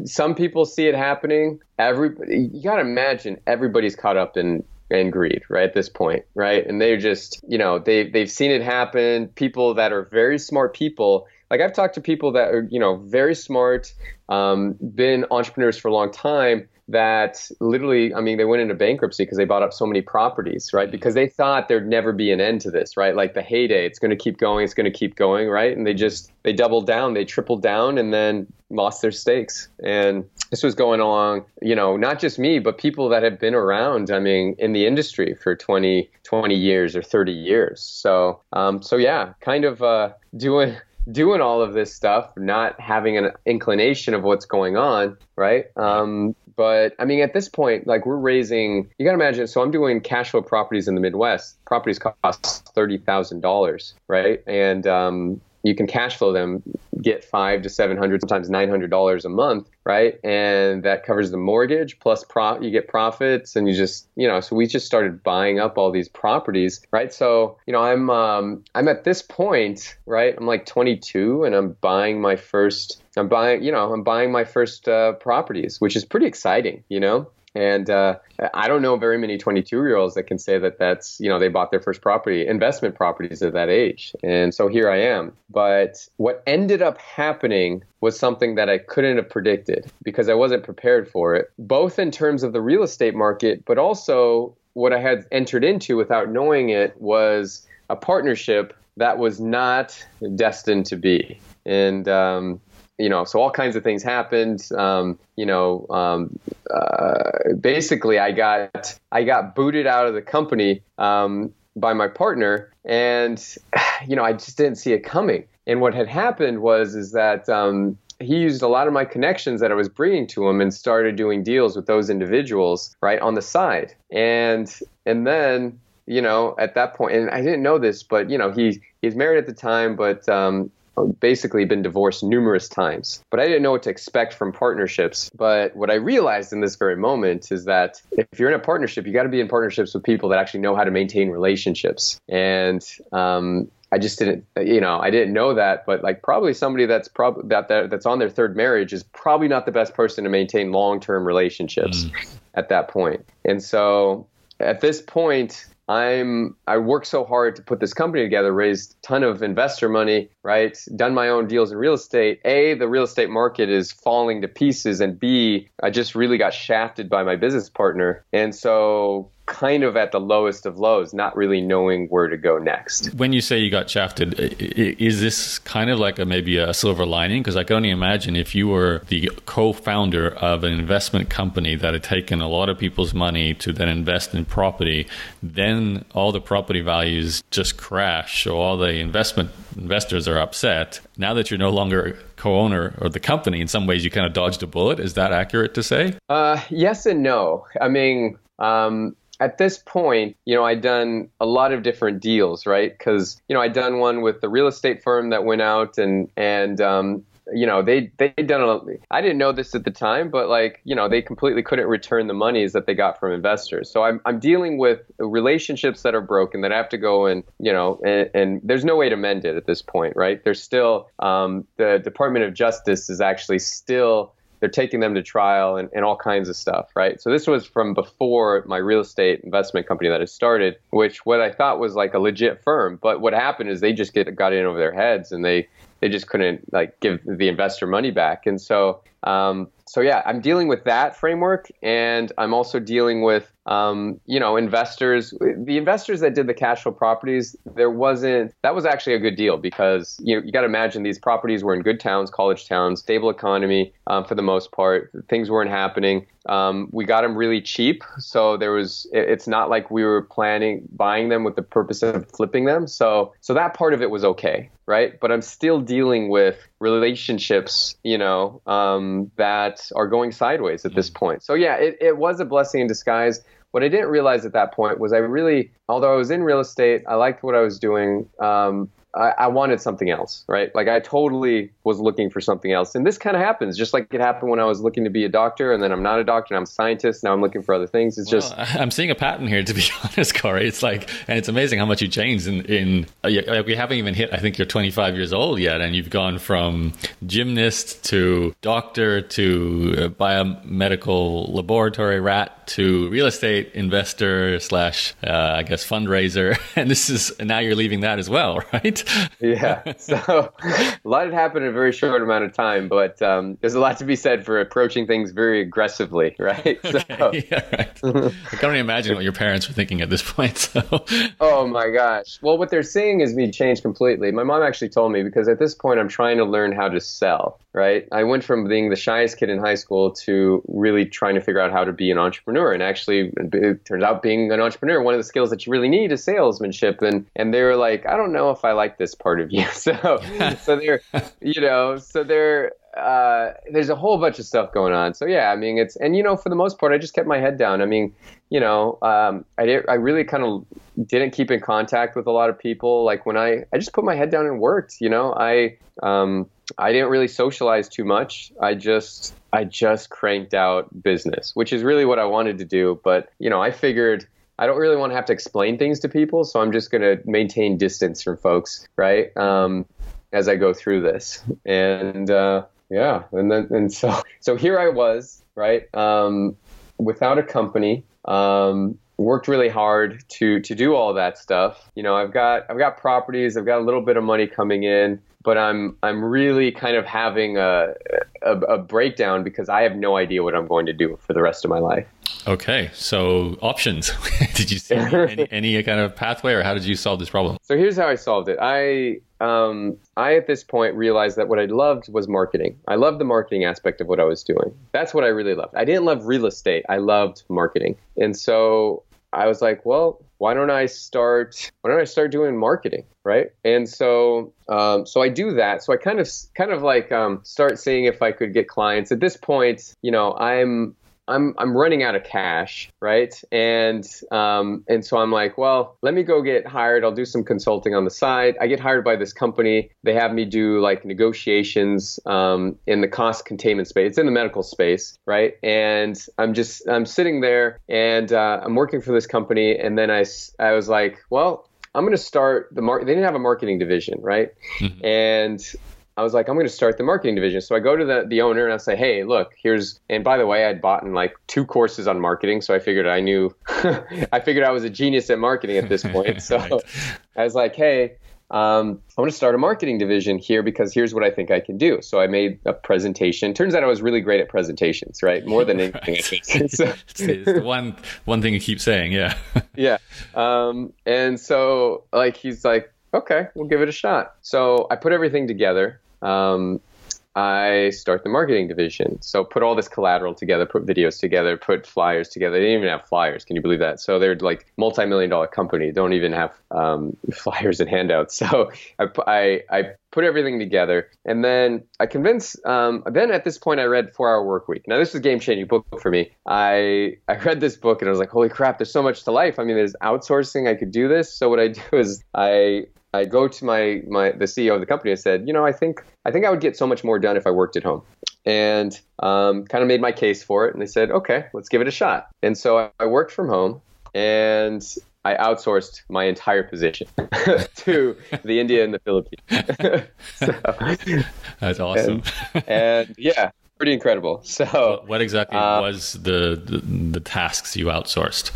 some people see it happening. Every you got to imagine everybody's caught up in and greed right at this point right and they're just you know they they've seen it happen people that are very smart people like i've talked to people that are you know very smart um, been entrepreneurs for a long time that literally, I mean, they went into bankruptcy because they bought up so many properties, right? Because they thought there'd never be an end to this, right? Like the heyday, it's going to keep going, it's going to keep going, right? And they just, they doubled down, they tripled down, and then lost their stakes. And this was going along, you know, not just me, but people that have been around, I mean, in the industry for 20, 20 years or 30 years. So, um, so yeah, kind of uh, doing, doing all of this stuff, not having an inclination of what's going on, right? Um, but I mean, at this point, like we're raising, you got to imagine. So I'm doing cash flow properties in the Midwest. Properties cost thirty thousand dollars, right? And um, you can cash flow them, get five to seven hundred, sometimes nine hundred dollars a month, right? And that covers the mortgage plus pro. You get profits, and you just, you know. So we just started buying up all these properties, right? So you know, I'm um, I'm at this point, right? I'm like 22, and I'm buying my first. I'm buying, you know, I'm buying my first uh, properties, which is pretty exciting, you know. And uh, I don't know very many 22 year olds that can say that that's, you know, they bought their first property, investment properties at that age. And so here I am. But what ended up happening was something that I couldn't have predicted because I wasn't prepared for it, both in terms of the real estate market, but also what I had entered into without knowing it was a partnership that was not destined to be. And um, you know, so all kinds of things happened. Um, you know, um, uh, basically, I got I got booted out of the company um, by my partner, and (sighs) you know, I just didn't see it coming. And what had happened was is that um, he used a lot of my connections that I was bringing to him and started doing deals with those individuals right on the side. And and then you know at that point, and I didn't know this, but you know he he's married at the time, but um, basically been divorced numerous times. But I didn't know what to expect from partnerships. But what I realized in this very moment is that if you're in a partnership, you got to be in partnerships with people that actually know how to maintain relationships. And um, I just didn't, you know, I didn't know that, but like probably somebody that's probably that, that that's on their third marriage is probably not the best person to maintain long-term relationships mm. at that point. And so at this point, I'm I worked so hard to put this company together, raised a ton of investor money, right? Done my own deals in real estate. A, the real estate market is falling to pieces, and B, I just really got shafted by my business partner. And so kind of at the lowest of lows, not really knowing where to go next. When you say you got shafted, is this kind of like a maybe a silver lining? Because I can only imagine if you were the co-founder of an investment company that had taken a lot of people's money to then invest in property, then all the property values just crash, so all the investment investors are upset. Now that you're no longer co-owner of the company, in some ways you kind of dodged a bullet. Is that accurate to say? Uh, yes and no. I mean, um, at this point, you know, I'd done a lot of different deals, right? Because you know, I'd done one with the real estate firm that went out and and um, you know they they done a, I didn't know this at the time, but like you know they completely couldn't return the monies that they got from investors. So I'm I'm dealing with relationships that are broken that I have to go and you know and, and there's no way to mend it at this point, right? There's still um, the Department of Justice is actually still they're taking them to trial and, and all kinds of stuff, right? So this was from before my real estate investment company that I started, which what I thought was like a legit firm. But what happened is they just get got in over their heads and they they just couldn't like give the investor money back. And so um, so yeah, I'm dealing with that framework, and I'm also dealing with um, you know investors. The investors that did the cash flow properties, there wasn't that was actually a good deal because you know, you got to imagine these properties were in good towns, college towns, stable economy um, for the most part. Things weren't happening. Um, we got them really cheap, so there was. It's not like we were planning buying them with the purpose of flipping them. So so that part of it was okay, right? But I'm still dealing with relationships, you know, um, that are going sideways at this mm. point. So yeah, it, it was a blessing in disguise. What I didn't realize at that point was I really, although I was in real estate, I liked what I was doing. Um, I, I, wanted something else, right? Like I totally was looking for something else. And this kind of happens, just like it happened when I was looking to be a doctor, and then I'm not a doctor, and I'm a scientist. Now I'm looking for other things. It's well, just (laughs) I'm seeing a pattern here, to be (laughs) honest, Cory. It's like, and it's amazing how much you changed in in. Uh, we haven't even hit. I think you're 25 years old yet, and you've gone from gymnast to doctor to biomedical laboratory rat to real estate investor slash, uh, I guess, fundraiser. (laughs) And this is now you're leaving that as well, right? Yeah. (laughs) So a lot had happened in a very short amount of time, but um, there's a lot to be said for approaching things very aggressively, (laughs) right? (laughs) So. Okay. Yeah, right. I can only imagine what your parents were thinking at this point. So. Oh my gosh. Well, what they're seeing is me change completely. My mom actually told me because at this point I'm trying to learn how to sell, right? I went from being the shyest kid in high school to really trying to figure out how to be an entrepreneur. And actually, it turns out being an entrepreneur, one of the skills that you really need is salesmanship. And and they were like, I don't know if I like this part of you. (laughs) So so they're you know so they're uh, there's a whole bunch of stuff going on. So yeah, I mean it's and you know for the most part I just kept my head down. I mean you know um, I did I really kind of didn't keep in contact with a lot of people. Like when I I just put my head down and worked. You know I um, I didn't really socialize too much. I just I just cranked out business, which is really what I wanted to do. But you know I figured I don't really want to have to explain things to people, so I'm just going to maintain distance from folks, right? Um, as I go through this, and uh, yeah, and then and so so here I was, right, um, without a company. Um, worked really hard to to do all that stuff. You know, I've got I've got properties, I've got a little bit of money coming in, but I'm I'm really kind of having a, a, a breakdown because I have no idea what I'm going to do for the rest of my life. Okay, so options. (laughs) did you see (laughs) any, any, kind of pathway, or how did you solve this problem? So here's how I solved it. I um, I at this point realized that what I loved was marketing. I loved the marketing aspect of what I was doing. That's what I really loved. I didn't love real estate. I loved marketing, and so I was like, well, why don't I start? Why don't I start doing marketing, right? And so, um, so I do that. So I kind of, kind of like um, start seeing if I could get clients. At this point, you know, I'm I'm I'm running out of cash, right? And um, and so I'm like, well, let me go get hired. I'll do some consulting on the side. I get hired by this company. They have me do like negotiations um, in the cost containment space. It's in the medical space, right? And I'm just I'm sitting there and uh, I'm working for this company. And then I I was like, well, I'm going to start the market. They didn't have a marketing division, right? Mm-hmm. And I was like, I'm going to start the marketing division. So I go to the, the owner and I say, hey, look, here's, and by the way, I'd bought in like two courses on marketing. So I figured I knew, (laughs) I figured I was a genius at marketing at this point. (laughs) So right. I was like, hey, um, I want to start a marketing division here because here's what I think I can do. So I made a presentation. Turns out I was really great at presentations, right? More than anything. right. (laughs) so, it's, it's one one thing you keep saying, yeah. yeah. Um, and so like he's like, okay, we'll give it a shot. So I put everything together. Um, I start the marketing division. So put all this collateral together, put videos together, put flyers together. They didn't even have flyers. Can you believe that? So they're like multi-million dollar company. Don't even have um, (laughs) flyers and handouts. So I, I, I put everything together, and then I convince, Um, then at this point, I read Four Hour Work Week. Now this was a game changing book for me. I I read this book and I was like, holy crap! There's so much to life. I mean, there's outsourcing. I could do this. So what I do is I I go to my my the CEO of the company and said, you know, I think I think I would get so much more done if I worked at home, and um, kind of made my case for it. And they said, okay, let's give it a shot. And so I, I worked from home, and I outsourced my entire position (laughs) to the India and the Philippines. (laughs) so, That's awesome. And, and, yeah, pretty incredible. So, what exactly uh, was the, the the tasks you outsourced?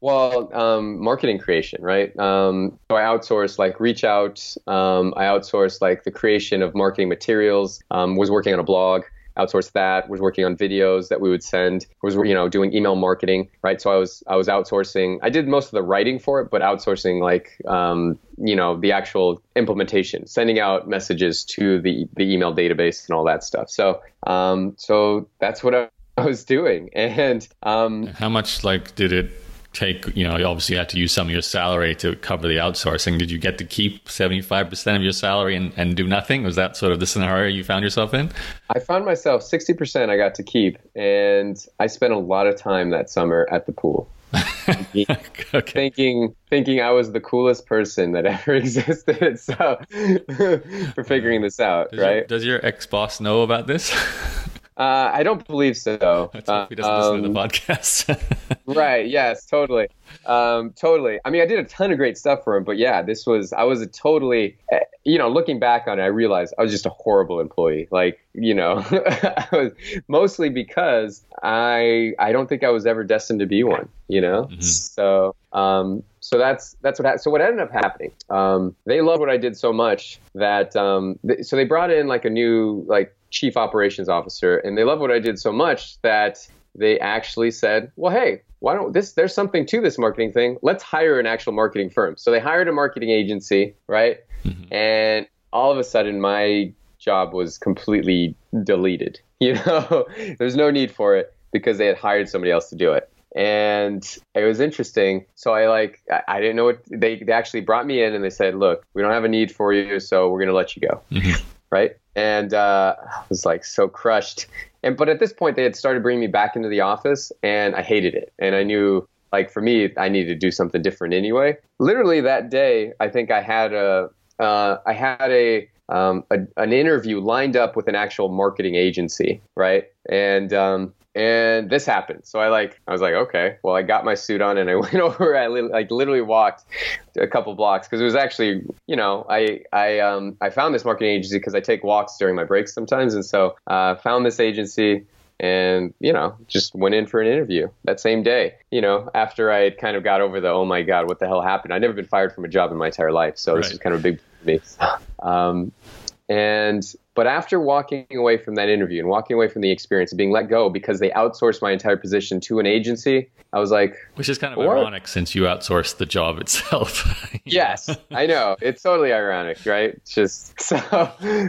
Well, um, marketing creation, right? Um, so I outsource like reach out. Um, I outsource like the creation of marketing materials. Um, was working on a blog. Outsourced that. Was working on videos that we would send. Was you know doing email marketing, right? So I was I was outsourcing. I did most of the writing for it, but outsourcing like um, you know the actual implementation, sending out messages to the the email database and all that stuff. So um, so that's what I was doing. (laughs) And how much like did it take, you know, you obviously had to use some of your salary to cover the outsourcing. Did you get to keep 75% of your salary and, and do nothing? Was that sort of the scenario you found yourself in? I found myself 60% I got to keep. And I spent a lot of time that summer at the pool. thinking, (laughs) okay. thinking thinking I was the coolest person that (laughs) ever existed. So (laughs) for figuring this out, does right? Your, does your ex boss know about this? Uh, I don't believe so. (laughs) Let's hope he doesn't um, listen to the um, podcast. (laughs) right. Yes. Totally. Um, totally. I mean, I did a ton of great stuff for him, but yeah, this was I was a totally, eh, you know, looking back on it, I realized I was just a horrible employee. Like, you know, (laughs) I was mostly because I I don't think I was ever destined to be one. You know, mm-hmm. so um, so that's that's what happened. So what ended up happening? Um, they loved what I did so much that um, th- so they brought in like a new like chief operations officer, and they loved what I did so much that they actually said, "Well, hey, why don't this? There's something to this marketing thing. Let's hire an actual marketing firm." So they hired a marketing agency, right? Mm-hmm. And all of a sudden, my job was completely deleted. (laughs) You know, there's no need for it because they had hired somebody else to do it and it was interesting. So I like I, didn't know what they they actually brought me in and they said, "Look, we don't have a need for you, so we're gonna let you go." Right? and uh, I was like so crushed. And but at this point, they had started bringing me back into the office, and I hated it. And I knew, like for me, I needed to do something different anyway. Literally that day, I think I had a uh, I had a, um, a, an interview lined up with an actual marketing agency, right? And um, and this happened. So I like, I was like, okay, well, I got my suit on and I (laughs) went over. I li- like literally walked a couple blocks because it was actually, you know, I I um I found this marketing agency because I take walks during my breaks sometimes, and so uh, found this agency and you know just went in for an interview that same day you know after i kind of got over the oh my god what the hell happened i'd never been fired from a job in my entire life so right. this is kind of a big for me um, and but after walking away from that interview and walking away from the experience of being let go because they outsourced my entire position to an agency, I was like, which is kind of what? ironic since you outsourced the job itself. (laughs) yes, I know it's totally ironic, right? It's just (laughs) so.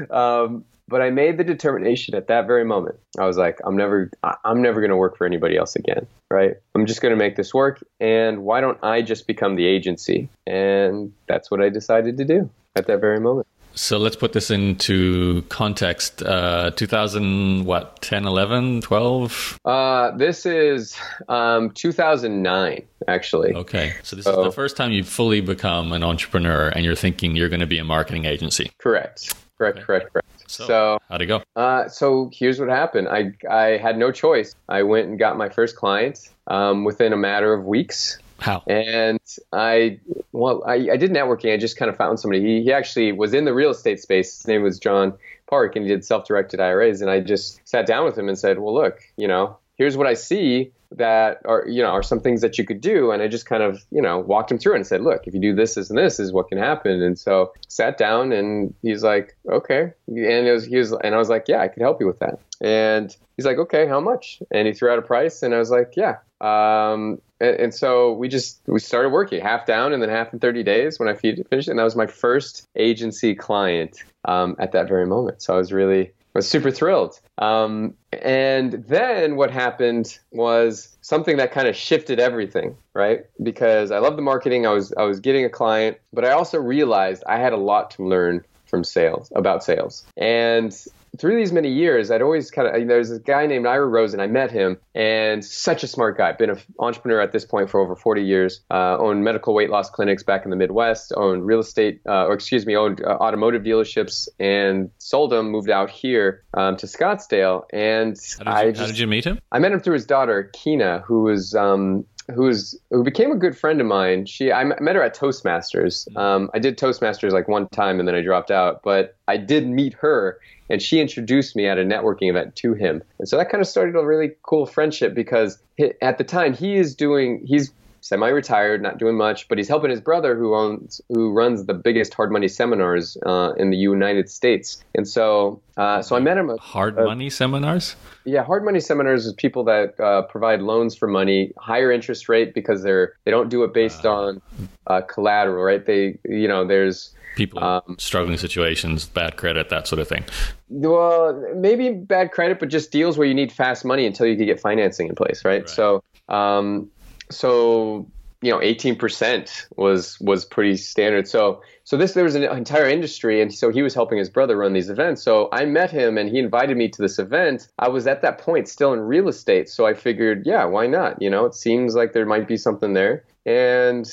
Um, but I made the determination at that very moment. I was like, I'm never, I'm never going to work for anybody else again, right? I'm just going to make this work, and why don't I just become the agency? And that's what I decided to do at that very moment. So let's put this into context. Uh, 2000, what, 10, 11, 12? Uh, this is um, 2009, actually. Okay. So this so, is the first time you've fully become an entrepreneur and you're thinking you're going to be a marketing agency. Correct. Correct, okay. correct, correct. So, so, how'd it go? Uh, so here's what happened. I, I had no choice. I went and got my first client um, within a matter of weeks. How? And I, well, I, I did networking. I just kind of found somebody. He, he actually was in the real estate space. His name was John Park, and he did self-directed IRAs. And I just sat down with him and said, well, look, you know, here's what I see that are you know are some things that you could do and i just kind of you know walked him through and said look if you do this this and this is what can happen and so sat down and he's like okay and it was he was and i was like yeah i could help you with that and he's like okay how much and he threw out a price and i was like yeah um, and, and, so we just we started working half down and then half in 30 days when i finished and that was my first agency client um, at that very moment so i was really was super thrilled. Um, and then what happened was something that kind of shifted everything, right? Because I love the marketing, I was I was getting a client, but I also realized I had a lot to learn from sales about sales. And through these many years, I'd always kind of, you know, there's this guy named Ira Rosen. I met him and such a smart guy. Been an entrepreneur at this point for over 40 years. Uh, owned medical weight loss clinics back in the Midwest. Owned real estate, uh, or excuse me, owned uh, automotive dealerships and sold them. Moved out here um, to Scottsdale. And how did, you, I just, how did you meet him? I met him through his daughter, Kina, who was um, who's who became a good friend of mine. She I met her at Toastmasters. Mm-hmm. Um, I did Toastmasters like one time and then I dropped out, but I did meet her and she introduced me at a networking event to him. And so that kind of started a really cool friendship because at the time he is doing he's semi-retired, not doing much, but he's helping his brother who owns who runs the biggest hard money seminars uh, in the United States. And so, uh, so I met him. At, hard money seminars. Yeah, hard money seminars is people that uh, provide loans for money, higher interest rate because they're they don't do it based uh. on uh, collateral, right? They you know there's people um, struggling situations, bad credit, that sort of thing. Well, maybe bad credit, but just deals where you need fast money until you can get financing in place, right? right. So, um, so you know, 18% was was pretty standard. So, so this there was an entire industry, and so he was helping his brother run these events. So I met him, and he invited me to this event. I was at that point still in real estate, so I figured, yeah, why not? You know, it seems like there might be something there, and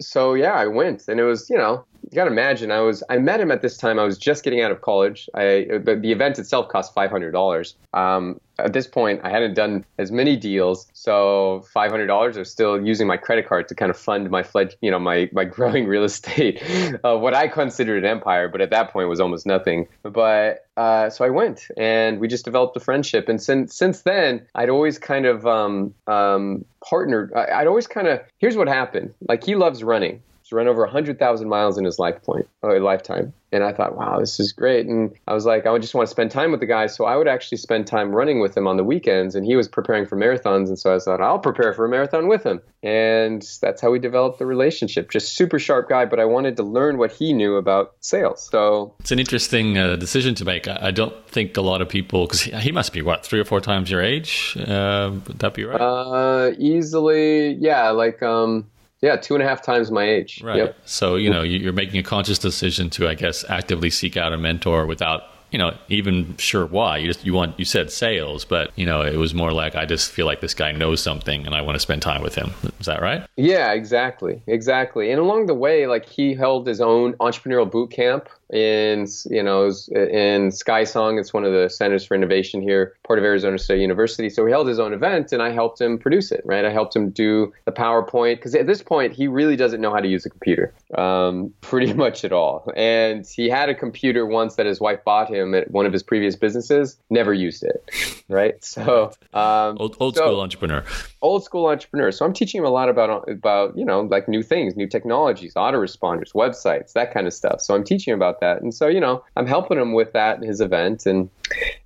so yeah, I went, and it was you know you got to imagine I was I met him at this time I was just getting out of college. I the, the event itself cost five hundred dollars. Um, at this point I hadn't done as many deals, so five hundred dollars. I was still using my credit card to kind of fund my fled, you know, my my (laughs) growing real estate, uh, what I considered an empire, but at that point was almost nothing. But uh, so I went and we just developed a friendship, and since since then I'd always kind of um, um, partnered. I'd always kind of here's what happened. Like he loves running. He's run over 100,000 miles in his life point, uh, lifetime. And I thought, wow, this is great. And I was like, I just want to spend time with the guy. So I would actually spend time running with him on the weekends. And he was preparing for marathons. And so I thought, I'll prepare for a marathon with him. And that's how we developed the relationship. Just super sharp guy, but I wanted to learn what he knew about sales. So it's an interesting uh, decision to make. I don't think a lot of people, because he must be what, three or four times your age? Uh, would that be right? Uh, easily, yeah. Like, um, yeah, two and a half times my age. Right. Yep. So you know you're making a conscious decision to, I guess, actively seek out a mentor without you know even sure why you just you want you said sales but you know it was more like i just feel like this guy knows something and i want to spend time with him is that right yeah exactly exactly and along the way like he held his own entrepreneurial boot camp in you know in SkySong. It's one of the centers for innovation here, part of Arizona State University. So he held his own event, and I helped him produce it. Right, I helped him do the PowerPoint because at this point he really doesn't know how to use a computer, um, pretty (laughs) much at all. And he had a computer once that his wife bought him at one of his previous businesses, never used it. Right, (laughs) so um, old, old so, school entrepreneur. Old school entrepreneur. So I'm teaching him a lot about about you know like new things, new technologies, autoresponders, websites, that kind of stuff. So I'm teaching him about about that. And so, you know, I'm helping him with that, his event. And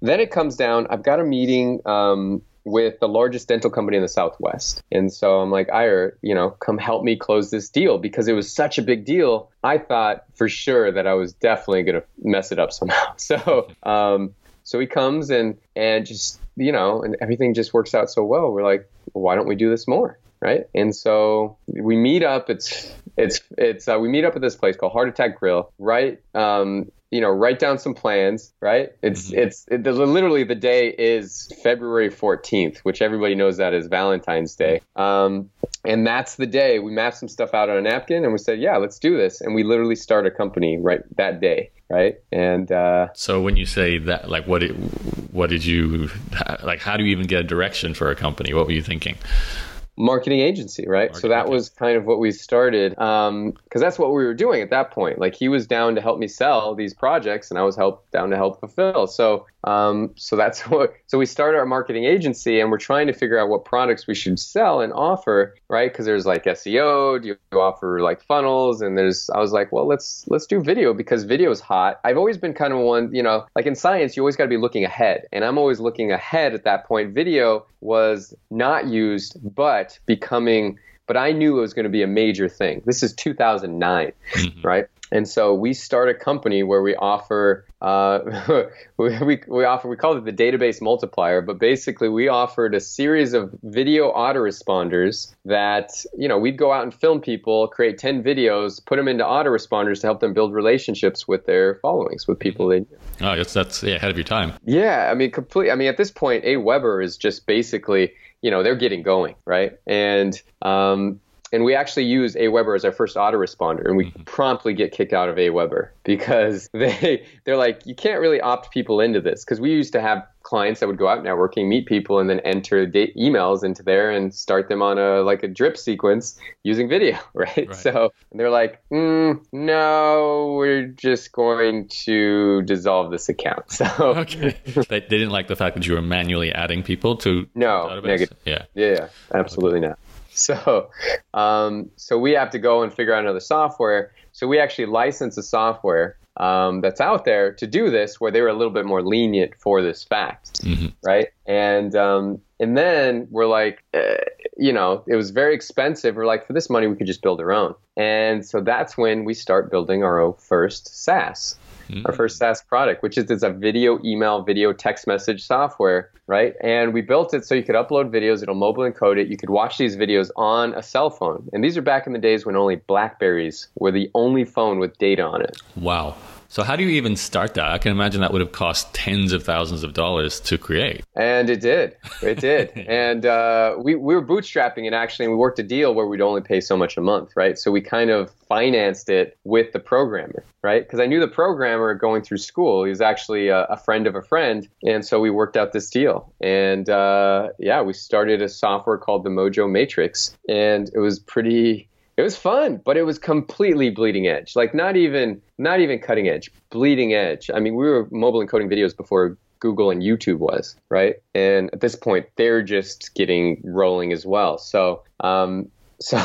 then it comes down, I've got a meeting um, with the largest dental company in the Southwest. And so I'm like, Ira, you know, come help me close this deal because it was such a big deal. I thought for sure that I was definitely going to mess it up somehow. (laughs) So, um, so he comes and, and just, you know, and everything just works out so well. We're like, why don't we do this more? Right. And so we meet up. It's it's it's uh, we meet up at this place called Heart Attack Grill. Right, um, you know, write down some plans. Right, it's mm-hmm. it's it, the, literally the day is February fourteenth, which everybody knows that is Valentine's Day. Um, and that's the day we mapped some stuff out on a napkin and we said, yeah, let's do this. And we literally start a company right that day right and uh, so when you say that like what did what did you like how do you even get a direction for a company what were you thinking marketing agency, right? Marketing so that was kind of what we started because um, that's what we were doing at that point. Like he was down to help me sell these projects, and I was help down to help fulfill. So um, so that's (laughs) what. So we started our marketing agency, and we're trying to figure out what products we should sell and offer, right? Because there's like SEO, do you offer like funnels, and there's. I was like, well, let's let's do video because video is hot. I've always been kind of one, you know, like in science, you always got to be looking ahead, and I'm always looking ahead at that point. Video was not used, but becoming but I knew it was going to be a major thing. This is 2009, mm-hmm. right? And so we start a company where we offer uh, (laughs) we, we, we offer we call it the database multiplier, but basically we offered a series of video autoresponders that you know we'd go out and film people, create 10 videos, put them into autoresponders to help them build relationships with their followings, with people they knew. Oh, that's that's yeah, ahead of your time. Yeah, I mean, complete. I mean, at this point, AWeber is just basically you know they're getting going, right? And um, and we actually use AWeber as our first autoresponder, and we mm-hmm. promptly get kicked out of AWeber because (laughs) they they're like, you can't really opt people into this because we used to have clients that would go out networking, meet people, and then enter da- emails into there and start them on a like a drip sequence using video, (laughs) right? right. So they're like, mm, no, we're just going to dissolve this account. (laughs) So okay, they, they didn't like the fact that you were manually adding people to no negative. Yeah, yeah, absolutely okay. not. (laughs) So, um, so we have to go and figure out another software. So we actually license a software um, that's out there to do this, where they were a little bit more lenient for this fact, mm-hmm. right? And um, and then we're like, uh, you know, it was very expensive. We're like, for this money, we could just build our own. And so that's when we start building our own first SaaS mm-hmm. our first SaaS product, which is, is a video, email, video, text message software, right? And we built it so you could upload videos, it'll mobile encode it. You could watch these videos on a cell phone. And these are back in the days when only Blackberries were the only phone with data on it. Wow. So how do you even start that? I can imagine that would have cost tens of thousands of dollars to create. And it did. It did. (laughs) and uh, we, we were bootstrapping it actually, and we worked a deal where we'd only pay so much a month, right? So we kind of financed it with the programmer, right? Because I knew the programmer going through school. He was actually a, a, friend of a friend. And so we worked out this deal. And uh, yeah, we started a software called the Mojo Matrix. And it was pretty it was fun, but it was completely bleeding edge. Like not even not even cutting edge, bleeding edge. I mean, we were mobile encoding videos before Google and YouTube was, right? And at this point, they're just getting rolling as well. So, um, (laughs) so,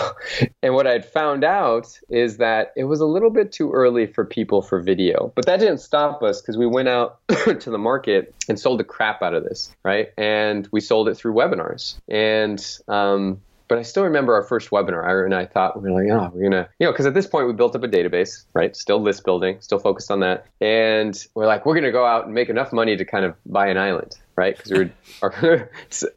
and what I'd found out is that it was a little bit too early for people for video, but that didn't stop us because we went out (coughs) to the market and sold the crap out of this, right? And we sold it through webinars. And um, but I still remember our first webinar. I and I thought we were like, oh, we're gonna, you know, because at this point we built up a database, right? Still list building, still focused on that, and we're like, we're gonna go out and make enough money to kind of buy an island, right? Because we were, (laughs) so,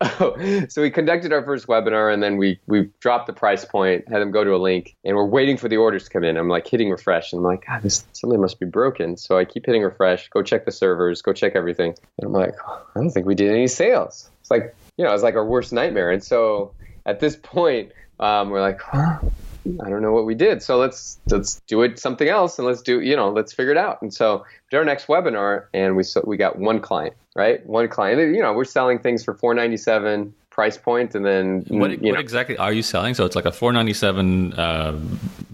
so we conducted our first webinar, and then we we dropped the price point, had them go to a link, and we're waiting for the orders to come in. I'm like hitting refresh, and I'm like, God, this something must be broken. So I keep hitting refresh, go check the servers, go check everything, and I'm like, I don't think we did any sales. It's like, you know, it's like our worst nightmare, and so at this point, um, we're like, huh, I don't know what we did. So let's let's do it something else and let's do you know let's figure it out. And so did our next webinar and we so we got one client, right? One client. You know, we're selling things for four ninety seven price point, and then what, what know, exactly are you selling? So it's like a four ninety seven uh,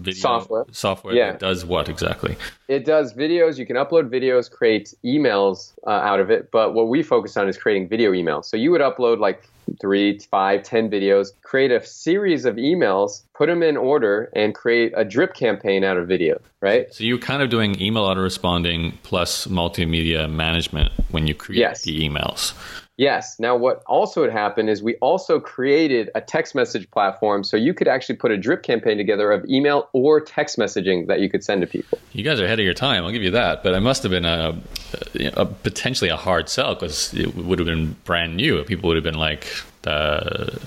video software. Software yeah. that does what exactly? It does videos. You can upload videos, create emails uh, out of it. But what we focus on is creating video emails. So you would upload like three, five, ten videos, create a series of emails, put them in order, and create a drip campaign out of video, right? So you're kind of doing email auto responding plus multimedia management when you create yes. the emails. Yes. Now, what also had happened is we also created a text message platform so you could actually put a drip campaign together of email or text messaging that you could send to people. You guys are ahead of your time. I'll give you that. But it must have been a, a potentially a hard sell because it would have been brand new. People would have been like, uh,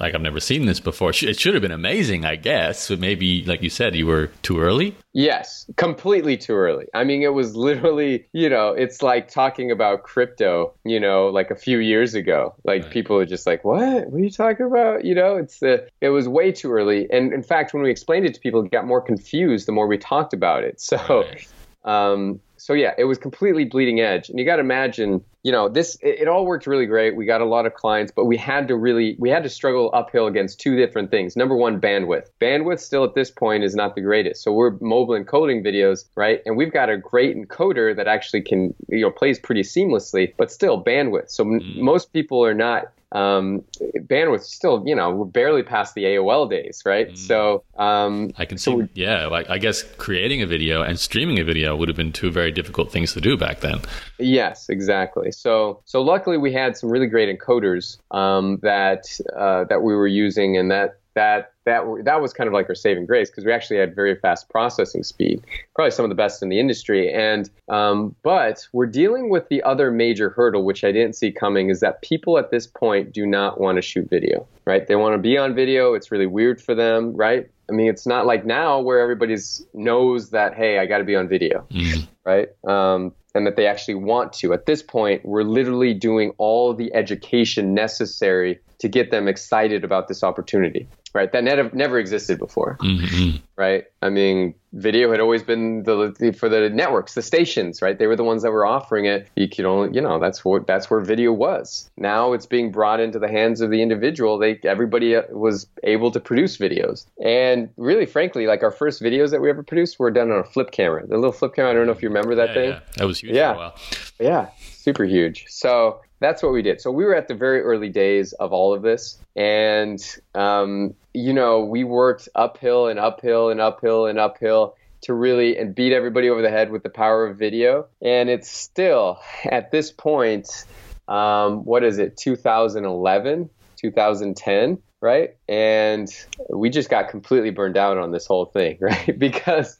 like I've never seen this before. It should have been amazing, I guess. But maybe, like you said, you were too early. Yes, completely too early. I mean, it was literally, you know, it's like talking about crypto, you know, like a few years ago. Like right. people are just like, "What? What are you talking about?" You know, it's the it was way too early. And in fact, when we explained it to people, it got more confused the more we talked about it. (laughs) So, right. um, so yeah, it was completely bleeding edge. And you got to imagine you know, this it, it, all worked really great. We got a lot of clients, but we had to really we had to struggle uphill against two different things. Number one, bandwidth. Bandwidth still at this point is not the greatest. So we're mobile encoding videos, right? And we've got a great encoder that actually can you know plays pretty seamlessly, but still bandwidth. So m- mm. most people are not um, bandwidth still, you know, we're barely past the AOL days, right? Mm. So um, I can see, yeah, like, I guess creating a video and streaming a video would have been two very difficult things to do back then. Yes, exactly. So so luckily we had some really great encoders um, that uh, that we were using, and that that that that was kind of like our saving grace because we actually had very fast processing speed, probably some of the best in the industry. And um, but we're dealing with the other major hurdle, which I didn't see coming, is that people at this point do not want to shoot video, right? They want to be on video. It's really weird for them, right? I mean, it's not like now where everybody's knows that hey, I got to be on video, mm. right? Um, and that they actually want to. At this point, we're literally doing all the education necessary to get them excited about this opportunity right? That never never existed before, mm-hmm. right? I mean, video had always been the for the networks, the stations, right? They were the ones that were offering it. You could only, you know, that's what that's where video was. Now it's being brought into the hands of the individual. They everybody uh, was able to produce videos, and really, frankly, like our first videos that we ever produced were done on a flip camera, the little flip camera. I don't know if you remember that yeah, thing. Yeah. That was huge. Yeah, yeah, super huge. So that's what we did. So we were at the very early days of all of this, and um, you know, we worked uphill and uphill and uphill and uphill to really and beat everybody over the head with the power of video. And it's still (laughs) at this point, um, what is it, 2011, 2010? right? And we just got completely burned out on this whole thing, (laughs) right? because,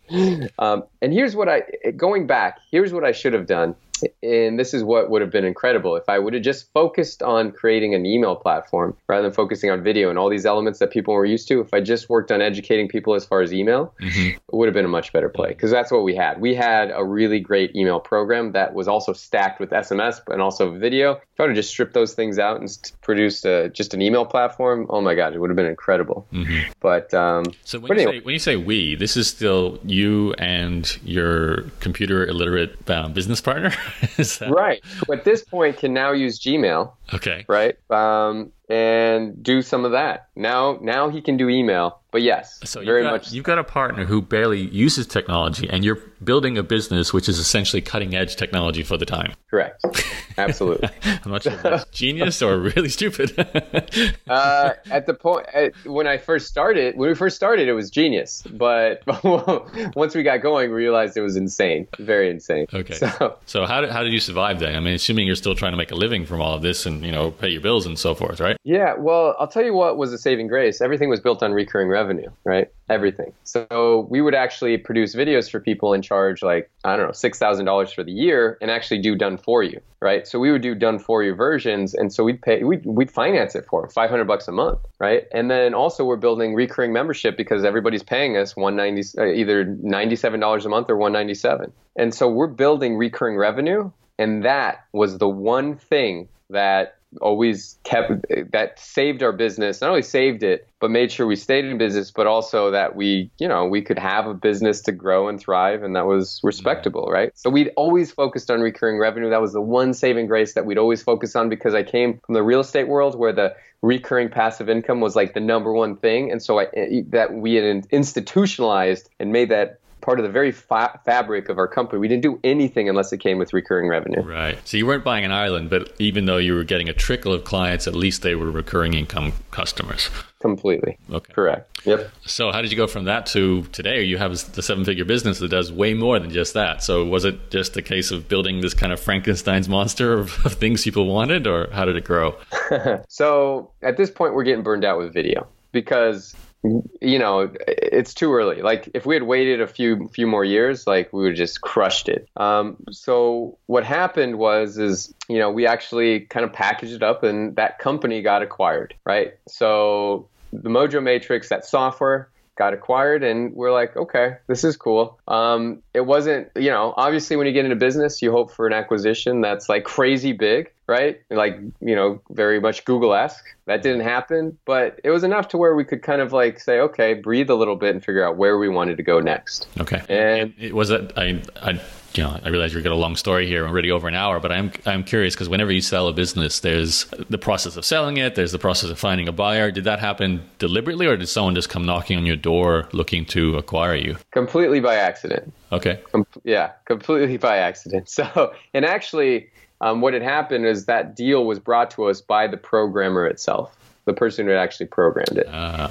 um, and here's what I, going back, here's what I should have done and this is what would have been incredible if I would have just focused on creating an email platform rather than focusing on video and all these elements that people were used to. If I just worked on educating people as far as email, mm-hmm. it would have been a much better play because that's what we had. We had a really great email program that was also stacked with SMS and also video. If I would have just stripped those things out and produced a, just an email platform, oh my God, it would have been incredible. Mm-hmm. But um, so when, you say, when you say we, this is still you and your computer illiterate um, business partner? (laughs) (laughs) right. Who at this point can now use Gmail. Okay. Right. Um, and do some of that. Now, now he can do email. But yes, so very you've got, much. You've got a partner who barely uses technology, and you're building a business which is essentially cutting edge technology for the time. Correct. (laughs) Absolutely. I'm not sure if that's (laughs) genius or really stupid. (laughs) uh, at the point at, when I first started, when we first started, it was genius. But once we got going, we realized it was insane, very insane. Okay. So, so how did how did you survive then? I mean, assuming you're still trying to make a living from all of this and you know pay your bills and so forth, right? Yeah. Well, I'll tell you what was a saving grace. Everything was built on recurring revenue, right? Everything. So we would actually produce videos for people and charge like I don't know six thousand dollars for the year and actually do done for you, right? So we would do done for you versions, and so we'd pay we'd, we'd finance it for five hundred bucks a month, right? And then also we're building recurring membership because everybody's paying us one ninety uh, either ninety seven dollars a month or one ninety seven, and so we're building recurring revenue, and that was the one thing that always kept that saved our business not only saved it but made sure we stayed in business but also that we you know we could have a business to grow and thrive and that was respectable right? So we'd always focused on recurring revenue. That was the one saving grace that we'd always focus on because i came from the real estate world where the recurring passive income was like the number one thing. And so I, that we had institutionalized and made that part of the very fa- fabric of our company. We didn't do anything unless it came with recurring revenue. Right. So you weren't buying an island, but even though you were getting a trickle of clients, at least they were recurring income customers. Completely. Okay. Correct. Yep. So how did you go from that to today? You have the seven-figure business that does way more than just that. So was it just a case of building this kind of Frankenstein's monster of, (laughs) of things people wanted, or how did it grow? (laughs) so at this point, we're getting burned out with video because you know, it's too early. Like if we had waited a few few more years, like we would just crushed it. Um, so what happened was, is you know, we actually kind of packaged it up, and that company got acquired, right? So the Mojo Matrix, that software, got acquired and we're like okay this is cool. Um, it wasn't you know obviously when you get into business you hope for an acquisition that's like crazy big right? Like you know very much google-esque. That didn't happen but it was enough to where we could kind of like say okay breathe a little bit and figure out where we wanted to go next. Okay. And it, it was I, I you know, I realize you've got a long story here, already over an hour, but I'm I'm curious because whenever you sell a business, there's the process of selling it, there's the process of finding a buyer. Did that happen deliberately, or did someone just come knocking on your door looking to acquire you? Completely by accident. Okay. Com- yeah, completely by accident. (laughs) So, and actually, um, what had happened is that deal was brought to us by the programmer itself, the person who had actually programmed it. Uh,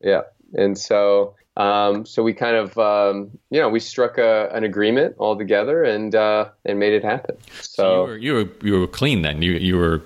Yeah, and so um, so we kind of um, you know we struck a, an agreement all together and uh, and made it happen. so So, you were you were you were clean then. You you were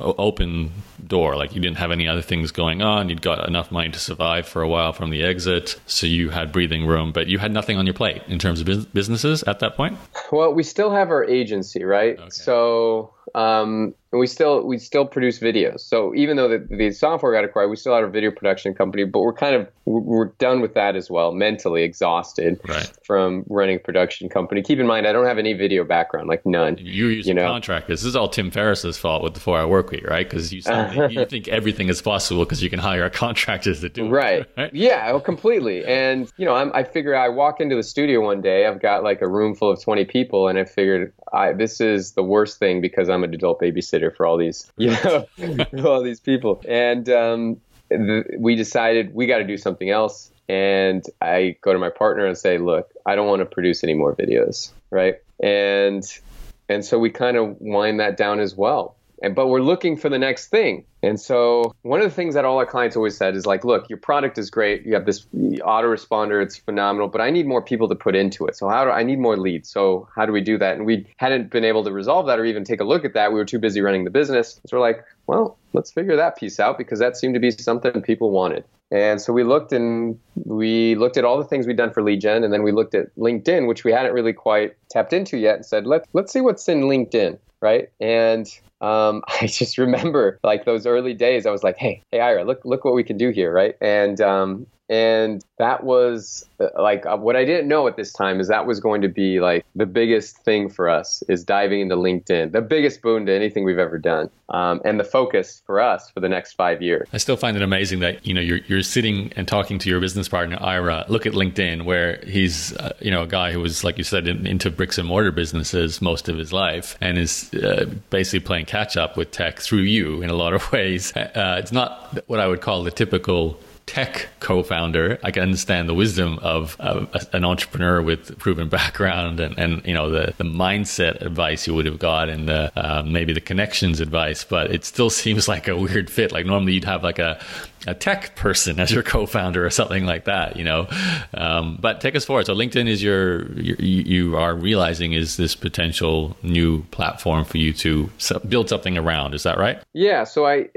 open door, like you didn't have any other things going on. You'd got enough money to survive for a while from the exit, so you had breathing room, but you had nothing on your plate in terms of bus- businesses at that point. well, we still have our agency, right? Okay. So um, and we still we still produce videos. So even though the, the software got acquired, we still had a video production company, but we're kind of we're done with that as well. Mentally exhausted Right. from running a production company. Keep in mind, I don't have any video background, like none. You use You know. contractors. This is all Tim Ferriss's fault with the four-hour work week, right? Because you (laughs) you think everything is possible because you can hire contractors to do it, Right. (laughs) right? Yeah, oh, completely. And you know, I'm, I figure I walk into the studio one day. I've got like a room full of 20 people, and I figured I, this is the worst thing because I'm an adult babysitter for all these, (laughs) you know, (laughs) all these people. And um, the, we decided we got to do something else. And I go to my partner and say, "Look, I don't want to produce any more videos, right?" And and so we kind of wind that down as well. And but we're looking for the next thing. And so one of the things that all our clients always said is like, look, your product is great. You have this autoresponder, it's phenomenal, but I need more people to put into it. So how do I need more leads? So how do we do that? And we hadn't been able to resolve that or even take a look at that. We were too busy running the business. So we're like, well, let's figure that piece out because that seemed to be something people wanted. And so we looked and we looked at all the things we'd done for lead gen, and then we looked at LinkedIn, which we hadn't really quite tapped into yet, and said, let's let's see what's in LinkedIn, right? And um, (laughs) I just remember like those early days. I was like, hey, hey, Ira, look look what we can do here, right? And um, and that was uh, like uh, what I didn't know at this time is that was going to be like the biggest thing for us is diving into LinkedIn, the biggest boon to anything we've ever done, um, and the focus for us for the next five years. I still find it amazing that you know you're you're sitting and talking to your business partner Ira. Look at LinkedIn, where he's uh, you know a guy who was like you said in, into bricks and mortar businesses most of his life, and is uh, basically playing catch up with tech through you in a lot of (laughs) ways. Uh, it's not what I would call the typical tech co-founder. I can understand the wisdom of, an entrepreneur with proven background and, and you know the, the mindset advice you would have got and the, uh, maybe the connections advice but it still (laughs) seems like a weird fit. Like normally you'd have like a, a tech person (laughs) as your co-founder or something like that you know? Um, but take us forward. So linkedin is your, your you you are realizing is this potential new platform for you to build something around. Is that right? Yeah. So I,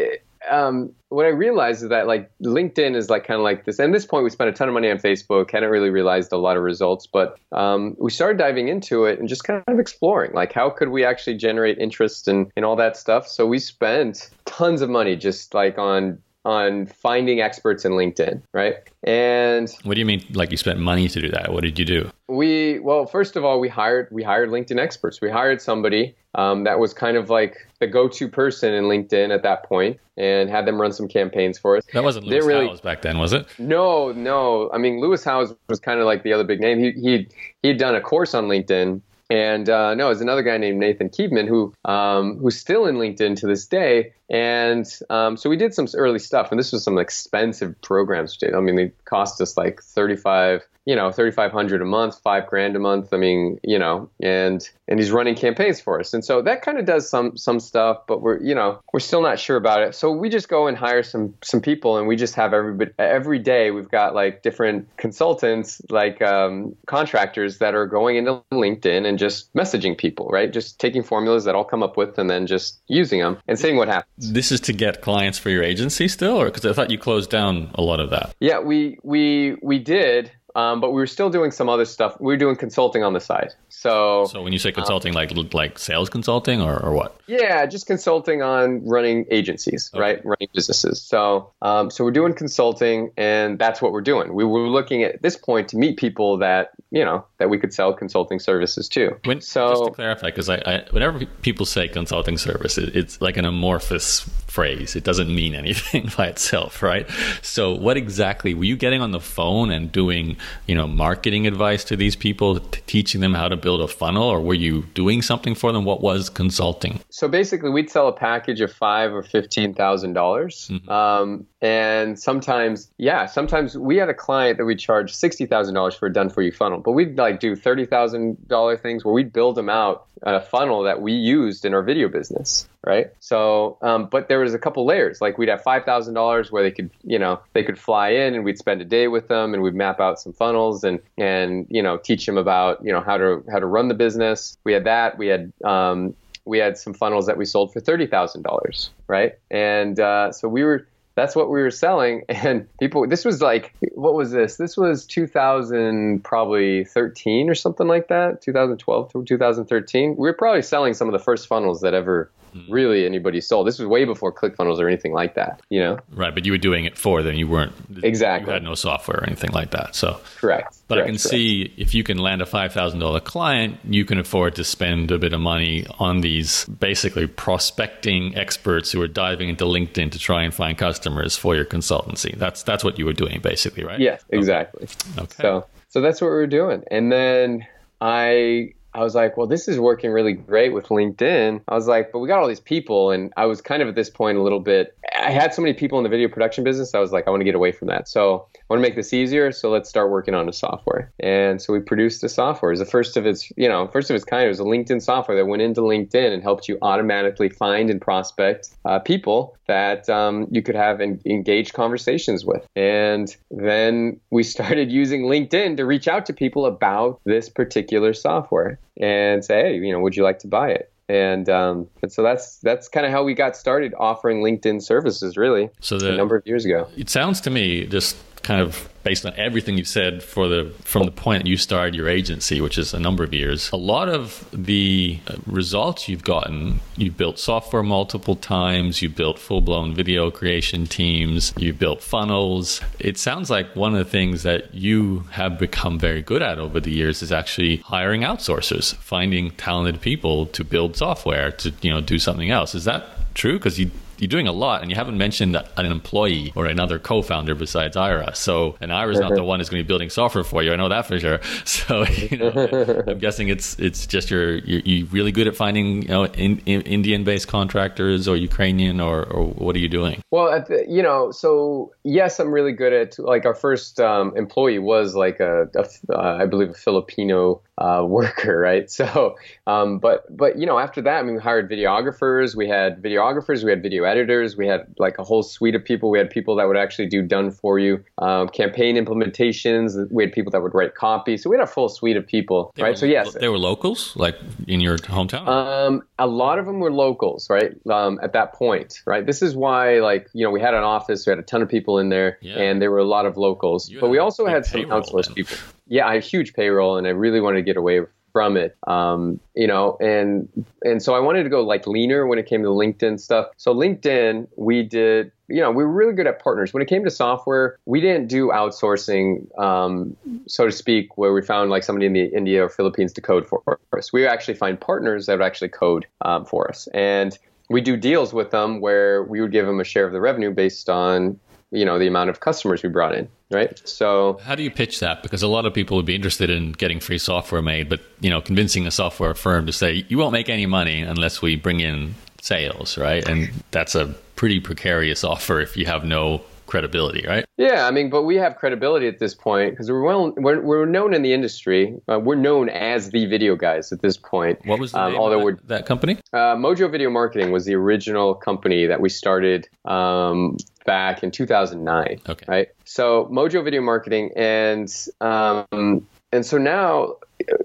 um, what I realized is that like LinkedIn is like kind of like this. And at this point, we spent a ton of money on Facebook. Hadn't really realized a lot of results, but um, we started diving into it and just kind of exploring like how could we actually generate interest and and all that stuff. So we spent tons of money just like on on finding experts in LinkedIn, right? And what do you mean like you spent money to do that what did you do we well first of all we hired we hired linkedin experts we hired somebody um, that was kind of like the go-to person in linkedin at that point and had them run some campaigns for us That wasn't Lewis really- Howes back then, was it? no no i mean lewis howes was kind of like the other big name he, he he'd done a course on linkedin and uh, no, it's another guy named Nathan Keebman who um, who's still in LinkedIn to this day. And um, so we did some early stuff, and this was some expensive programs. I mean, they cost us like thirty five, you know, thirty five hundred a month, five grand a month. I mean, you know, and and he's running campaigns for us, and so that kind of does some some stuff, but we're you know we're still not sure about it. So we just go and hire some some people, and we just have every every day we've got like different consultants, like um, contractors that are going into LinkedIn and just messaging people, right? Just taking formulas that I'll come up with and then just using them and seeing what happens. This is to get clients for your agency still, or because I thought you closed down a lot of that. Yeah, we we we did, um, but we were still doing some other stuff. We were doing consulting on the side. So, So when you say consulting, like like sales consulting, or, or what? yeah, just consulting on running agencies, right? Running businesses. So um, so we're doing consulting, and that's what we're doing. We were looking at this point to meet people that you know that we could sell consulting services to. When, so just to clarify, because I, I, whenever people say consulting service, it, it's like an amorphous phrase. It doesn't mean anything (laughs) by itself, right? So, what exactly were you getting on the phone and doing, you know, marketing advice to these people, t- teaching them how to build a funnel, or were you doing something for them? What was consulting? So basically, we'd sell a package of five or fifteen thousand dollars, Mm-hmm. um, and sometimes, yeah, sometimes we had a client that we charged sixty thousand dollars for a done for you funnel, but we'd like do thirty thousand dollar things where we'd build them out a funnel that we used in our video business, right? So, um, but there was a couple layers. Like we'd have five thousand dollars where they could, you know, they could fly in and we'd spend a day with them and we'd map out some funnels and and you know teach them about you know how to how to run the business. We had that. We had um, we had some funnels that we sold for thirty thousand dollars, right? And uh, so we were that's what we were selling (laughs) and people this was like what was this this was 2000 probably 13 or something like that 2012 to 2013 we were probably selling some of the first funnels that ever Mm-hmm. really anybody sold this was way before clickfunnels or anything like that you know Right, but you were doing it for them. You weren't Exactly. You had no software or anything like that. So, correct but I can correct. see if you can land a five thousand dollar client, you can afford to spend a bit of money on these basically prospecting experts who are diving into LinkedIn to try and find customers for your consultancy. That's that's what you were doing, basically, right? Yes, exactly. Okay. So so that's what we were doing. And then I I was like, well, this is working really great with LinkedIn. I was like, but we got all these people, and I was kind of at this point a little bit. I had so many people in the video production business. I was like, I want to get away from that. So want to make this easier. So let's start working on a software. And so we produced a software. It was the first of its, you know, first of its kind. It was a LinkedIn software that went into LinkedIn and helped you automatically find and prospect uh, people that um, you could have en- engaged conversations with. And then we (laughs) started using LinkedIn to reach out to people about this particular software and say, hey, you know, would you like to buy it? And, um, and so that's that's kind of how we got started offering LinkedIn services, really, So a number of years ago. it sounds to me just kind of based on everything you've said for the from the point you started your agency which is a number of years a lot of the uh, results you've gotten you've built software multiple times you built full-blown video creation teams you built funnels. It sounds like one of the things that you have become very good at over the years is actually hiring outsourcers finding talented people to build software to you know do something else. Is that true? Because you you're doing a lot and you haven't mentioned an employee or another co-founder besides Ira. So, and Ira's not the (laughs) one who's going to be building software for you. I know that for sure. (laughs) So, you know, I'm guessing it's it's just you're you're, you really good at finding you know in, in Indian-based contractors or Ukrainian or or what are you doing? Well, at the, you know, so yes, I'm really good at like our first um, employee was like a, a uh, I believe a Filipino uh, (laughs) worker, right? So, um, but but you know, after that, I mean, we hired videographers. We had videographers. We had video editors. We had like a whole suite of people. We had people that would actually do done for you um, campaign implementations. We had people that would write copy. So we had a full suite of people, They right? were- so yes, they were locals, like in your hometown. um, a lot of them were locals, right? Um, at that point, right? This is why, like, you know, we had an office, we had a ton of people in there, Yeah. and there were a lot of locals. You But we also had some outsourced people. Yeah, I had huge payroll, and I really wanted to get away from it. Um, you know, and and so I wanted to go like leaner when it came to LinkedIn stuff. So LinkedIn, we did. You know, we were really good at partners. When it came to software, we didn't do outsourcing, um, so to speak, where we found like somebody in the India or Philippines to code for us. We actually find partners that would actually code um, for us, and we do deals with them where we would give them a share of the revenue based on you know the amount of customers we brought in, right? So How do you pitch that? Because a lot of people would be interested in getting free software made, but you know, convincing a software firm to say you won't make any money unless we bring in sales, right? And that's a pretty precarious (laughs) offer if you have no credibility, right? Yeah, I mean, but we have credibility at this point because we're well, we're, we're known in the industry. Uh, we're known as the video guys at this point. What was the Um, name although of we're that, that company? uh, Mojo Video Marketing was the original company that we started um, back in 2009. Okay. Right. So Mojo Video Marketing, and um, and so now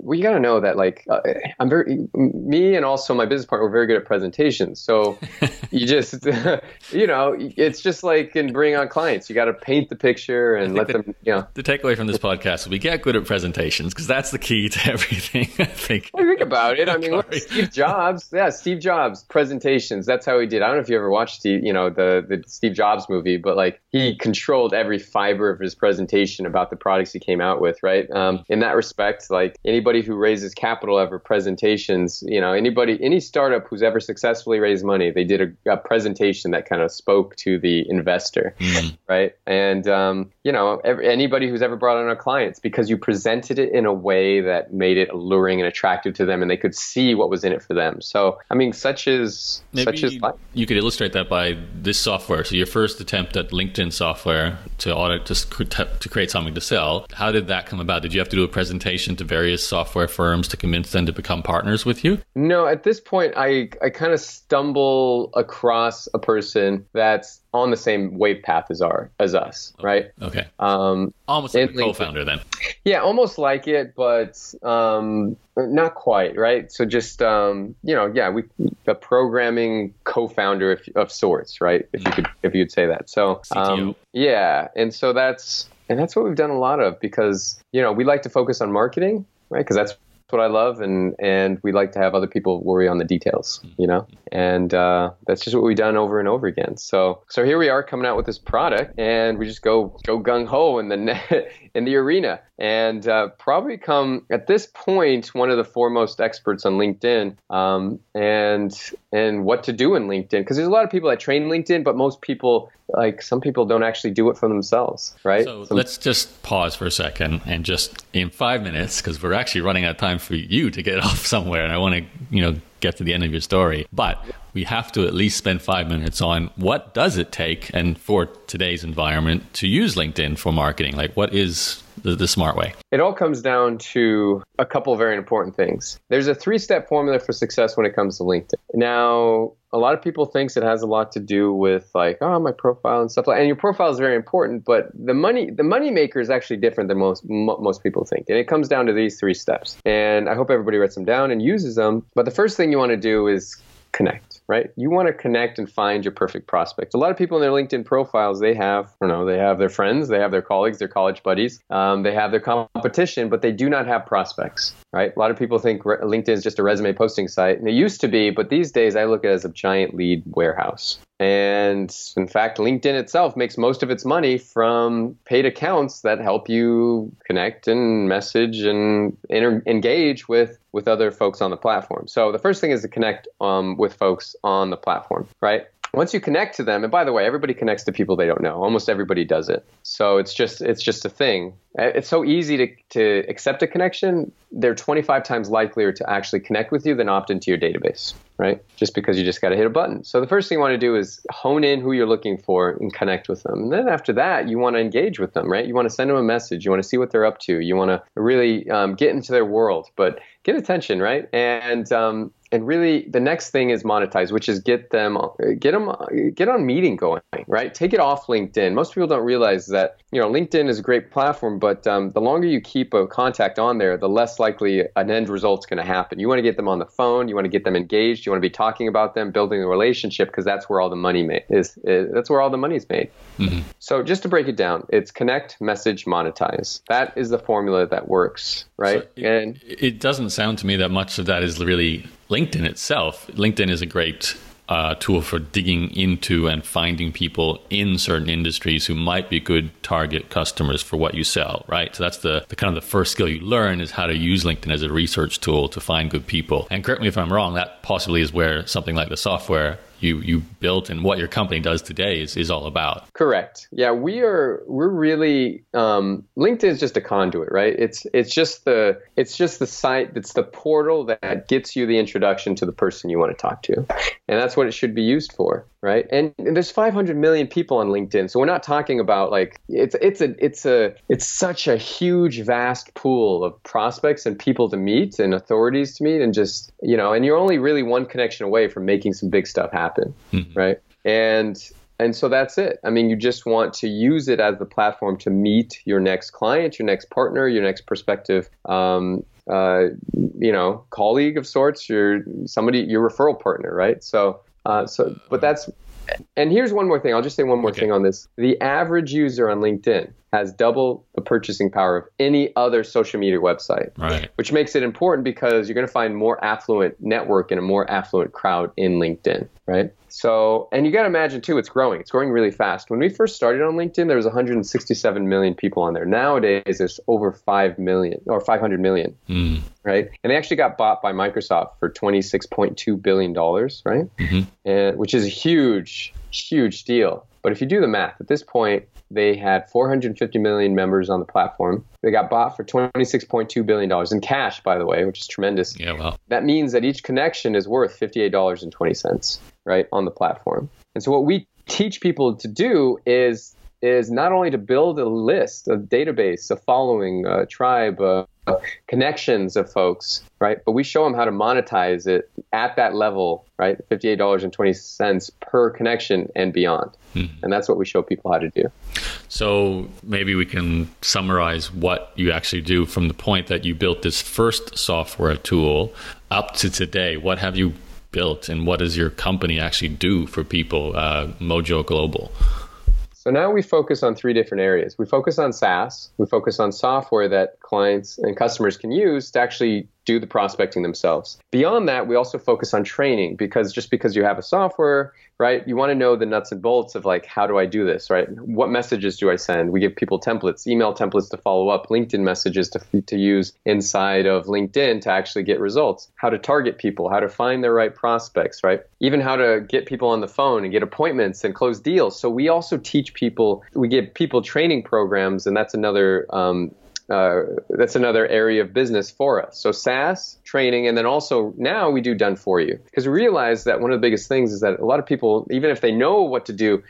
we got to know that like uh, I'm very me and also my business partner we're very good at presentations. So (laughs) you just (laughs) you know it's just like in bring on clients. You got to paint the picture and let that- them you know. The takeaway from this podcast will be get good at presentations because that's the key to (laughs) everything. I think. Well, think about it. I mean, look, Steve Jobs. Yeah, Steve Jobs presentations. That's how he did. I don't know if you ever watched, Steve, you know, the the Steve Jobs movie, but like he controlled every fiber of his presentation about the products he came out with. Right. Um, in that respect, like anybody who raises capital ever presentations, you know, anybody, any startup who's ever successfully raised money, they did a, a presentation that kind of spoke to the investor, mm. right? And um, you know, every, anybody who's ever brought on a client, it's because you presented it in a way that made it alluring and attractive to them, and they could see what was in it for them. So, I mean, such as Maybe such as you could illustrate that by this software. So, your first attempt at LinkedIn software to audit to, to create something to sell. How did that come about? Did you have to do a presentation to various software firms to convince them to become partners with you? No, at this point, I I kind of stumble across a person that's on the same wave path as our as us, right? Okay. Um, almost like a co-founder then. Yeah, almost like it, but um, not quite, right? So just um, you know, yeah, we a programming co-founder of, of sorts, right? If you could if you'd say that. So um, yeah, and so that's and that's what we've done a lot of because you know we like to focus on marketing, right? Because that's what I love, and and we like to have other people worry on the details, you know. And uh, that's just what we've done over and over again. So so here we are coming out with this product, and we just go go gung ho in the (laughs) in the arena, and uh, probably come at this point one of the foremost experts on LinkedIn, um, and and what to do in LinkedIn because there's a lot of people that train LinkedIn, but most people like some people don't actually do it for themselves, right? So some- let's just pause for a second and just in five minutes because we're actually running out of time for you to get (laughs) off somewhere, and I want to you know get to the end of your story, but we have to at least spend five minutes on what does it take and for today's environment to use LinkedIn for marketing. Like, what is the, the smart way? It all comes down to a couple very important things. There's a three step formula for success when it comes to LinkedIn. Now, a lot of people thinks it has a lot to do with like oh my profile and stuff like and your profile is very important but the money the money maker is actually different than most m- most people think and it comes down to these three steps and i hope everybody writes them down and uses them but the first thing you want to do is connect right? You want to connect and find your perfect prospect. A lot of people in their LinkedIn profiles, they have, you know, they have their friends, they have their colleagues, their college buddies, um, they have their competition, but they do not have prospects, right? A lot of people think LinkedIn is just a resume posting site, and it used to be, but these days I look at it as a giant lead warehouse. And in fact, LinkedIn itself makes most of its money from paid accounts that help you connect and message and inter- engage with with other folks on the platform. So the first thing is to connect um, with folks on the platform, right? Once you connect to them and by the way everybody connects to people they don't know. Almost everybody does it. So it's just it's just a thing. Uh, it's so easy to, to accept a connection. They're 25 times likelier to actually connect with you than opt into your database right? Just because you just got to hit a button. So the first thing you want to do is hone in who you're looking for and connect with them. And then after that you want to engage with them right? You want to send them a message. You want to see what they're up to. You want to really um, get into their world. But get attention right? And um, and really the next thing is monetize which is get them get them get on meeting going right? Take it off linkedin. Most people don't realize that you know linkedin is a great platform but um, the longer you keep a contact on there the less likely an end result's going to happen. You want to get them on the phone you want to get them engaged you want to be talking about them building a relationship because that's where all the money ma- is, is, that's where all the money is made. Mm-hmm. so just to break it down it's connect message monetize. That is the formula that works right? So it, and it doesn't sound to me that much of that is really LinkedIn itself, LinkedIn is a great uh, tool for digging into and finding people in certain industries who might be good target customers for what you sell, right? So that's the, the kind of the first skill you learn is how to use LinkedIn as a research tool to find good people. And correct me if I'm wrong, that possibly is where something like the software you you built and what your company does today is, is all about. Correct. Yeah, we are we're really um, LinkedIn is just a conduit, right? It's it's just the it's just the site that's the portal that gets you the introduction to the person you want to talk to, and that's what it should be used for, right? And, and there's 500 million people on LinkedIn, so we're not talking about like it's it's a it's a it's such a huge vast pool of prospects and people to meet and authorities to meet and just you know, and you're only really one connection away from making some big stuff happen happen, mm-hmm. right? And and so that's it. I mean, you just want to use it as the platform to meet your next client, your next partner, your next prospective, um, uh, you know, colleague of sorts, your somebody, your referral partner, right? So, uh, so, but that's. And here's one more thing. I'll just say one more okay. thing on this. The average user on LinkedIn has double the purchasing power of any other social media website. Right. Which makes it important because you're going to find more affluent network and a more affluent crowd in LinkedIn, right? So, and you got to imagine too, it's growing. It's growing really fast. When we first started on LinkedIn, there was 167 million people on there. Nowadays, there's over 5 million or 500 million, Mm. right? And they actually got bought by Microsoft for 26.2 billion dollars, right? Mhm. And which is a huge, huge deal. But if you do the math, at this point, they had 450 million members on the platform. They got bought for 26.2 billion dollars in cash, by the way, which is tremendous Yeah, well, that means that each connection is worth $58.20 right on the platform. And so what we teach people to do is is not only to build a list a database a following a tribe uh, connections of folks right but we show them how to monetize it at that level right $58.20 per connection and beyond. And that's what we show people how to do. So maybe we can summarize what you actually do from the point that you built this first software tool up to today. What have you built, and what does your company actually do for people? Uh, Mojo Global. So now we focus on three different areas. We focus on SaaS. We focus on software that clients and customers can use to actually do the prospecting themselves. Beyond that, we also focus on training because just because you have a software, right, you want to know the nuts and bolts of like, how do I do this, right? What messages do I send? We give people templates, email templates to follow up, LinkedIn messages to, to use inside of LinkedIn to actually get results, how to target people, how to find their right prospects, right? Even how to get people on the phone and get appointments and close deals. So we also teach people, we give people training programs, and that's another um, uh, that's another area of business for us. So SaaS training, and then also now we do done for you because we realize that one of the biggest things is that a lot of people, even if they know what to do,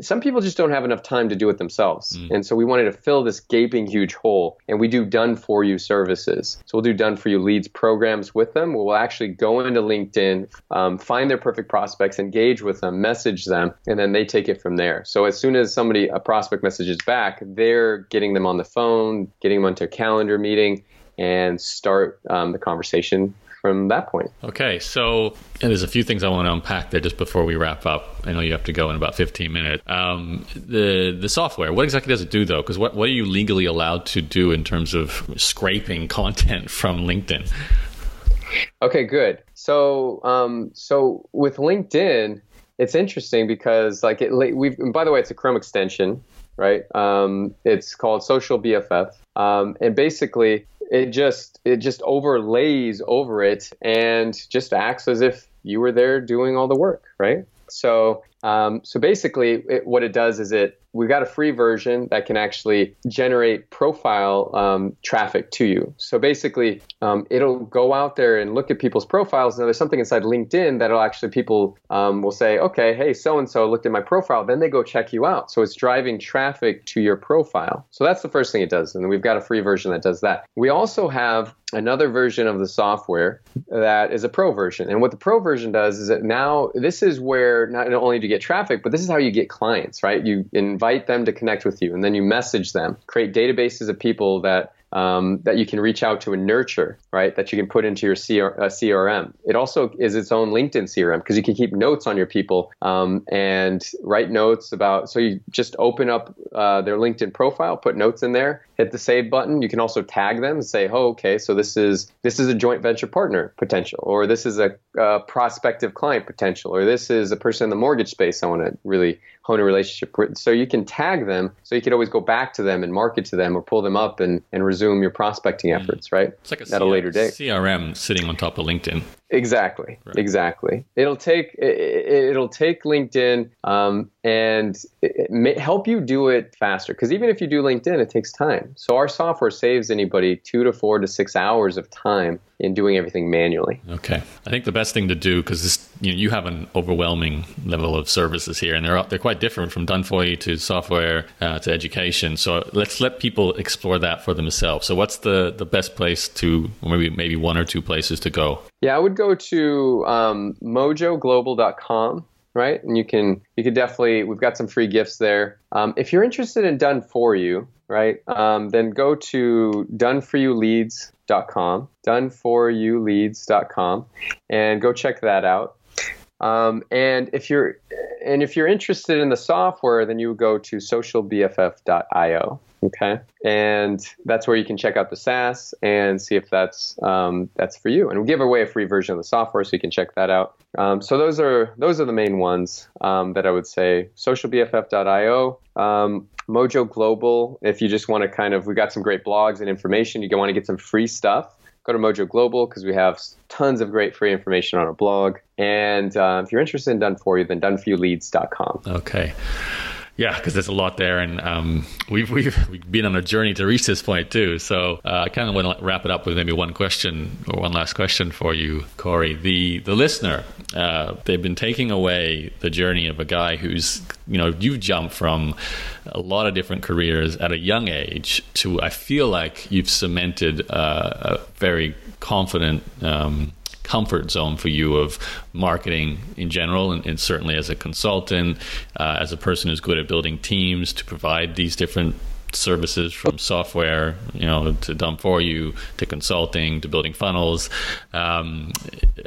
some people just don't have enough time to do it themselves. And so we wanted to fill this gaping huge hole, and we do done for you services. So we'll do done for you leads programs with them. We'll actually go into LinkedIn, um, find their perfect prospects, engage with them, message them, and then they take it from there. So as soon as somebody a prospect messages back, they're getting them on the phone, getting them onto a calendar meeting, and start um, the conversation from that point. Okay, so and there's a few things I want to unpack there just before we wrap up. I know you have to go in about 15 minutes. Um, the the software, what exactly does it do though? Because what what are you legally allowed to do in terms of scraping content (laughs) from LinkedIn? Okay, good. So, um, so with LinkedIn, it's interesting because like it, we've. by the way, it's a Chrome extension, right? Um, it's called Social BFF, um, and basically it just it just overlays over it and just acts as if you were there doing all the work, right? So, um, so basically, it, what it does is it we've got a free version that can actually generate profile um, traffic to you. So basically, um, it'll go out there and look at people's profiles. And there's something inside LinkedIn that'll actually people um, will say, okay, hey, so and so looked at my profile. Then they go check you out. So it's driving traffic to your profile. So that's the first thing it does. And we've got a free version that does that. We also have another version of the software that is a pro version. And what the pro version does is that now this is where not only do you get traffic, but this is how you get clients, right? You invite them to connect with you and then you message them, create databases of people that um, that you can reach out to and nurture, right? That you can put into your CR, uh, CRM. It also is its own LinkedIn CRM because you can keep notes on your people um, and write notes about. So you just open up uh, their LinkedIn profile, put notes in there, hit the save button. You can also tag them and say, "Oh, okay, so this is this is a joint venture partner potential, or this is a, a prospective client potential, or this is a person in the mortgage space I want to really hone a relationship with." So you can tag them, so you could always go back to them and market to them, or pull them up and and resume your prospecting efforts, right? It's like a at a later date. CRM sitting on top of LinkedIn. Exactly. Exactly. It'll take it, it'll take LinkedIn um, and help you do it faster. Because even if you do LinkedIn, it takes time. So our software saves anybody two to four to six hours of time in doing everything manually. Okay, I think the best thing to do because you know you have an overwhelming level of services here, and they're they're quite different from done for you to software uh, to education. So let's let people explore that for themselves. So what's the the best place to, or maybe maybe one or two places to go? Yeah, I would go to um, mojoglobal.com right? And you can you could definitely we've got some free gifts there. Um, if you're interested in done for you, right? Um, then go to doneforyouleads.com, doneforyouleads.com, and go check that out. Um, and if you're and if you're interested in the software, then you go to socialbff.io. Okay, and that's where you can check out the SaaS and see if that's um, that's for you. And we give away a free version of the software, so you can check that out. Um, so those are those are the main ones um, that I would say. SocialBFF.io, um, Mojo Global. If you just want to kind of, we got some great blogs and information. You want to get some free stuff go to Mojo Global because we have tons of great free information on our blog. And uh, if you're interested in Done For You, then doneforyouleads.com. Okay. Yeah, because there's a lot there, and um, we've, we've we've been on a journey to reach this point too. So uh, I kind of want to wrap it up with maybe one question or one last question for you, Cory. The the listener, uh, they've been taking away the journey of a guy who's you know you've jumped from a lot of different careers at a young age to I feel like you've cemented uh, a very confident. Um, comfort zone for you of marketing in general, and, and certainly as a consultant, uh, as a person who's good at building teams to provide these different services from software, you know, to done for you, to consulting, to building funnels, um,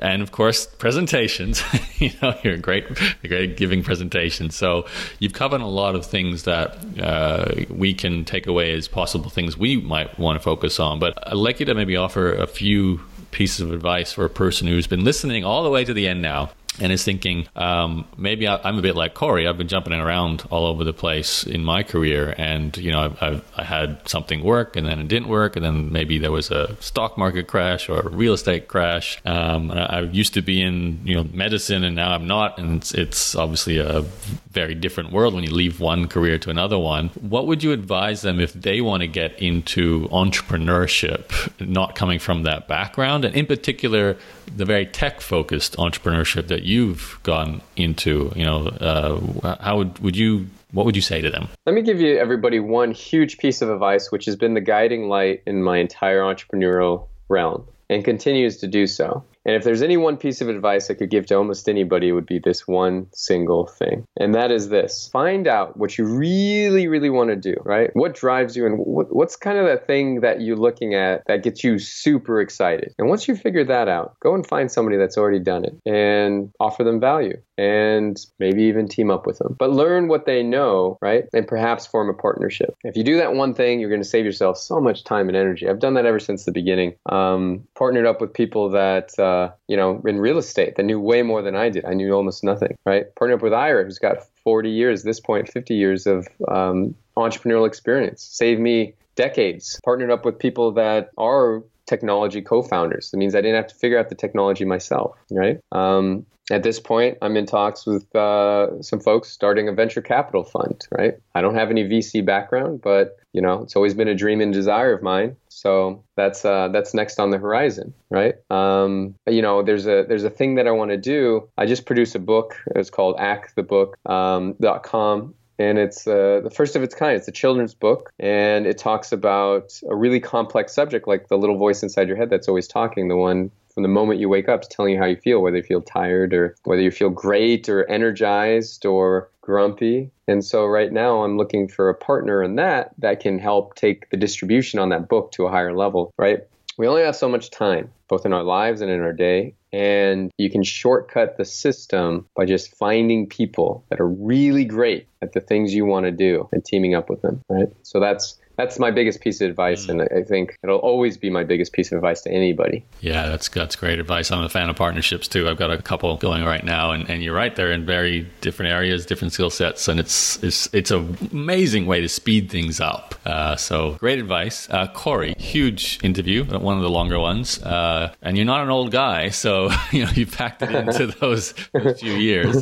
and of course presentations. (laughs) you know, you're great, great at giving presentations. So you've covered a lot of things that uh, we can take away as possible things we might want to focus on. But I'd like you to maybe offer a few pieces of advice for a person who's been listening all the way to the end now and is thinking um, maybe I, am a bit like Cory. I've been jumping around all over the place in my career, and you know, I've, I've, i had something work, and then it didn't work, and then maybe there was a stock market crash or a real estate crash. Um, I, I, used to be in you know medicine, and now I'm not, and it's, it's obviously a very different world when you leave one career to another one. What would you advise them if they want to get into entrepreneurship, not coming from that background, and in particular, the very tech focused entrepreneurship that you've gone into? You know, uh, how would would you what would you say to them? Let me give you everybody one huge piece of advice, which has been the guiding light in my entire entrepreneurial realm and continues to do so. And if there's any one piece of advice I could give to almost anybody, it would be this one single thing. And that is this find out what you really, really want to do, right? What drives you and what, what's kind of that thing that you're looking at that gets you super excited. And once you figure that out, go and find somebody that's already done it and offer them value and maybe even team up with them. But learn what they know, right? And perhaps form a partnership. If you do that one thing, you're going to save yourself so much time and energy. I've done that ever since the beginning. Um, partnered up with people that, uh, you know, in real estate that knew way more than I did. I knew almost nothing, right? Partnered up with Ira, who's got 40 years, this point, 50 years of um, entrepreneurial experience. Saved me decades. Partnered up with people that are technology co-founders. It means I didn't have to figure out the technology myself, right? Um, at this point, I'm in talks with uh, some folks starting a venture capital fund, right? I don't have any VC background, but you know, it's always been a dream and desire of mine. So that's uh, that's next on the horizon, right? Um, you know, there's a there's a thing that I want to do. I just produced a book. It's called Act the Book um, .com and it's uh, the first of its kind. It's a children's book, and it talks about a really complex subject, like the little voice inside your head that's always talking, the one from the moment you wake up, is telling you how you feel, whether you feel tired or whether you feel great or energized or grumpy. And so right now I'm looking for a partner in that that can help take the distribution on that book to a higher level, right? We only have so much time, both in our lives and in our day. And you can shortcut the system by just finding people that are really great at the things you want to do and teaming up with them, right? So that's that's my biggest piece of advice, mm. and I think it'll always be my biggest piece of advice to anybody. Yeah, that's that's great advice. I'm a fan of partnerships too. I've got a couple going right now, and, and you're right, they're in very different areas, different skill sets, and it's it's it's an amazing way to speed things up. Uh, so great advice, uh, Cory. Huge interview, one of the longer ones, uh, and you're not an old guy, so (laughs) you know you packed it into (laughs) those, those few years.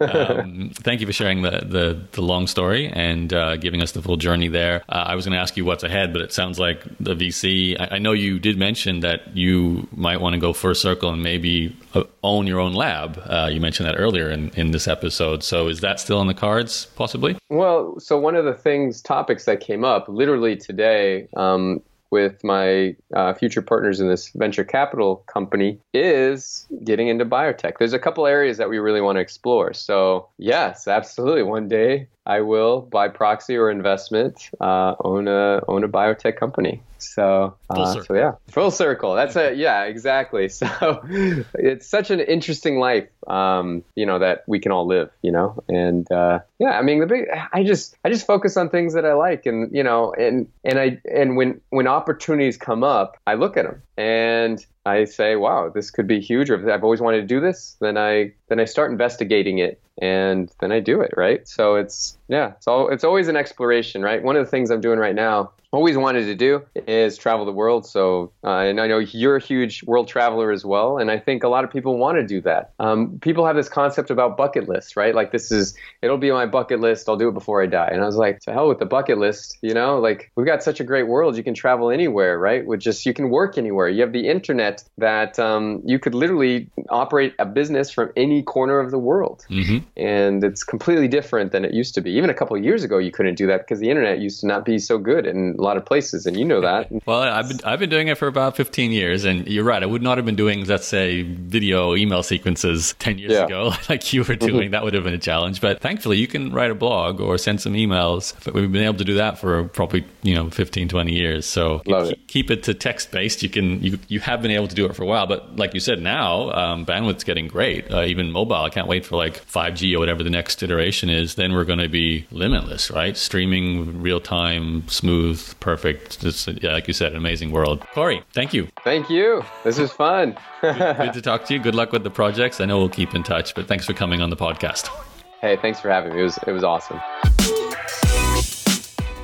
Um, thank you for sharing the the, the long story and uh, giving us the full journey there. Uh, I was going to ask you what's ahead, but it sounds like the VC. I, I know you did mention that you might want to go first circle and maybe uh, own your own lab. Uh, you mentioned that earlier in, in this episode. So is that still on the cards, possibly? Well, so one of the things, topics that came up literally today, um, with my uh, future partners in this venture capital company is getting into biotech. There's a couple areas that we really want to explore. So, yes, absolutely. One day I will, by proxy or investment, uh, own a own a biotech company. So, uh, so yeah, full circle. That's a (laughs) yeah, exactly. (laughs) So, it's such an interesting life, um, you know, that we can all live, you know, and uh, yeah, I mean, the big, I just, I just focus on things that I like, and you know, and and I and when when opportunities come up, I look at them and I say, wow, this could be huge. Or I've always wanted to do this, then I then I start investigating it and then I do it, right? So it's yeah, it's all it's always an exploration, right? One of the things I'm doing right now always wanted to do is travel the world. So, uh, and I know you're a huge world traveler as well, and I think a lot of people want to do that. Um, people have this concept about bucket lists, right? Like this is it'll be my bucket list. I'll do it before I die. And I was like, to hell with the bucket list. You know, like we've got such a great world. You can travel anywhere, right? With just you can work anywhere. You have the internet that um, you could literally operate a business from any corner of the world, mm-hmm. and it's completely different than it used to be. Even a couple of years ago, you couldn't do that because the internet used to not be so good in a lot of places, and you know that. (laughs) well, I've been I've been doing it for about 15 years, and you're right. I would not have been doing, let's say, video email sequences 10 years yeah. ago, (laughs) like you were doing. Mm-hmm. That would have been a challenge. But thankfully, you can write a blog or send some emails. But we've been able to do that for probably you know 15, 20 years. So Love keep, it. keep it to text based. You can you you have been able to do it for a while, but like you said, now um, bandwidth's getting great. Uh, even mobile, I can't wait for like 5G or whatever the next iteration is. Then we're going to be limitless, right? Streaming real time, smooth, perfect. It's, yeah, like you said, an amazing world. Cory, thank you. Thank you. This is fun. good, good to talk to you. Good luck with the projects. I know we'll keep in touch, but thanks for coming on the podcast. Hey, thanks for having me. It was it was awesome.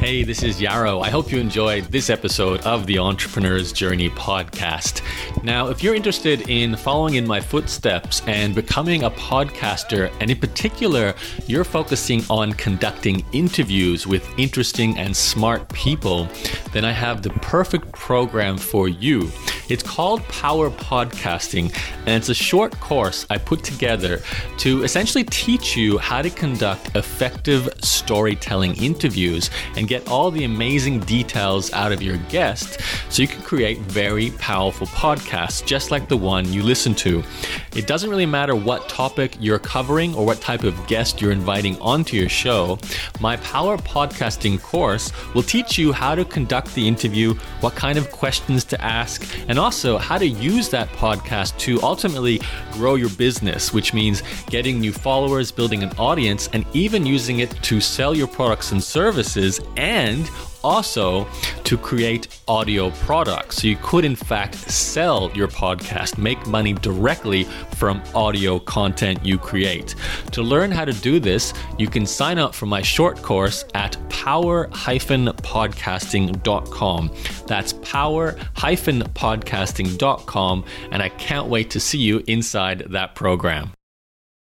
Hey, this is Yaro. I hope you enjoyed this episode of the Entrepreneur's Journey podcast. Now, if you're interested in following in my footsteps and becoming a podcaster, and in particular, you're focusing on conducting interviews with interesting and smart people, then I have the perfect program for you. It's called Power Podcasting, and it's a short course I put together to essentially teach you how to conduct effective storytelling interviews and get all the amazing details out of your guest so you can create very powerful podcasts just like the one you listen to. It doesn't really matter what topic you're covering or what type of guest you're inviting onto your show. My Power Podcasting course will teach you how to conduct the interview, what kind of questions to ask, and also how to use that podcast to ultimately grow your business, which means getting new followers, building an audience, and even using it to sell your products and services and also to create audio products. So you could, in fact, sell your podcast, make money directly from audio content you create. To learn how to do this, you can sign up for my short course at power-podcasting.com. That's power-podcasting.com, and I can't wait to see you inside that program.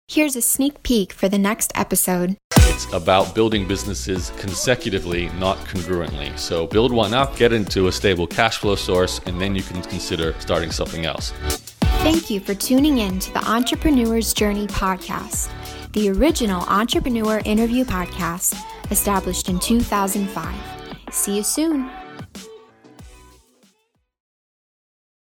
Here's a sneak peek for the next episode. It's about building businesses consecutively, not congruently. So build one up, get into a stable cash flow source, and then you can consider starting something else. Thank you for tuning in to the Entrepreneur's Journey podcast, the original entrepreneur interview podcast established in 2005. See you soon.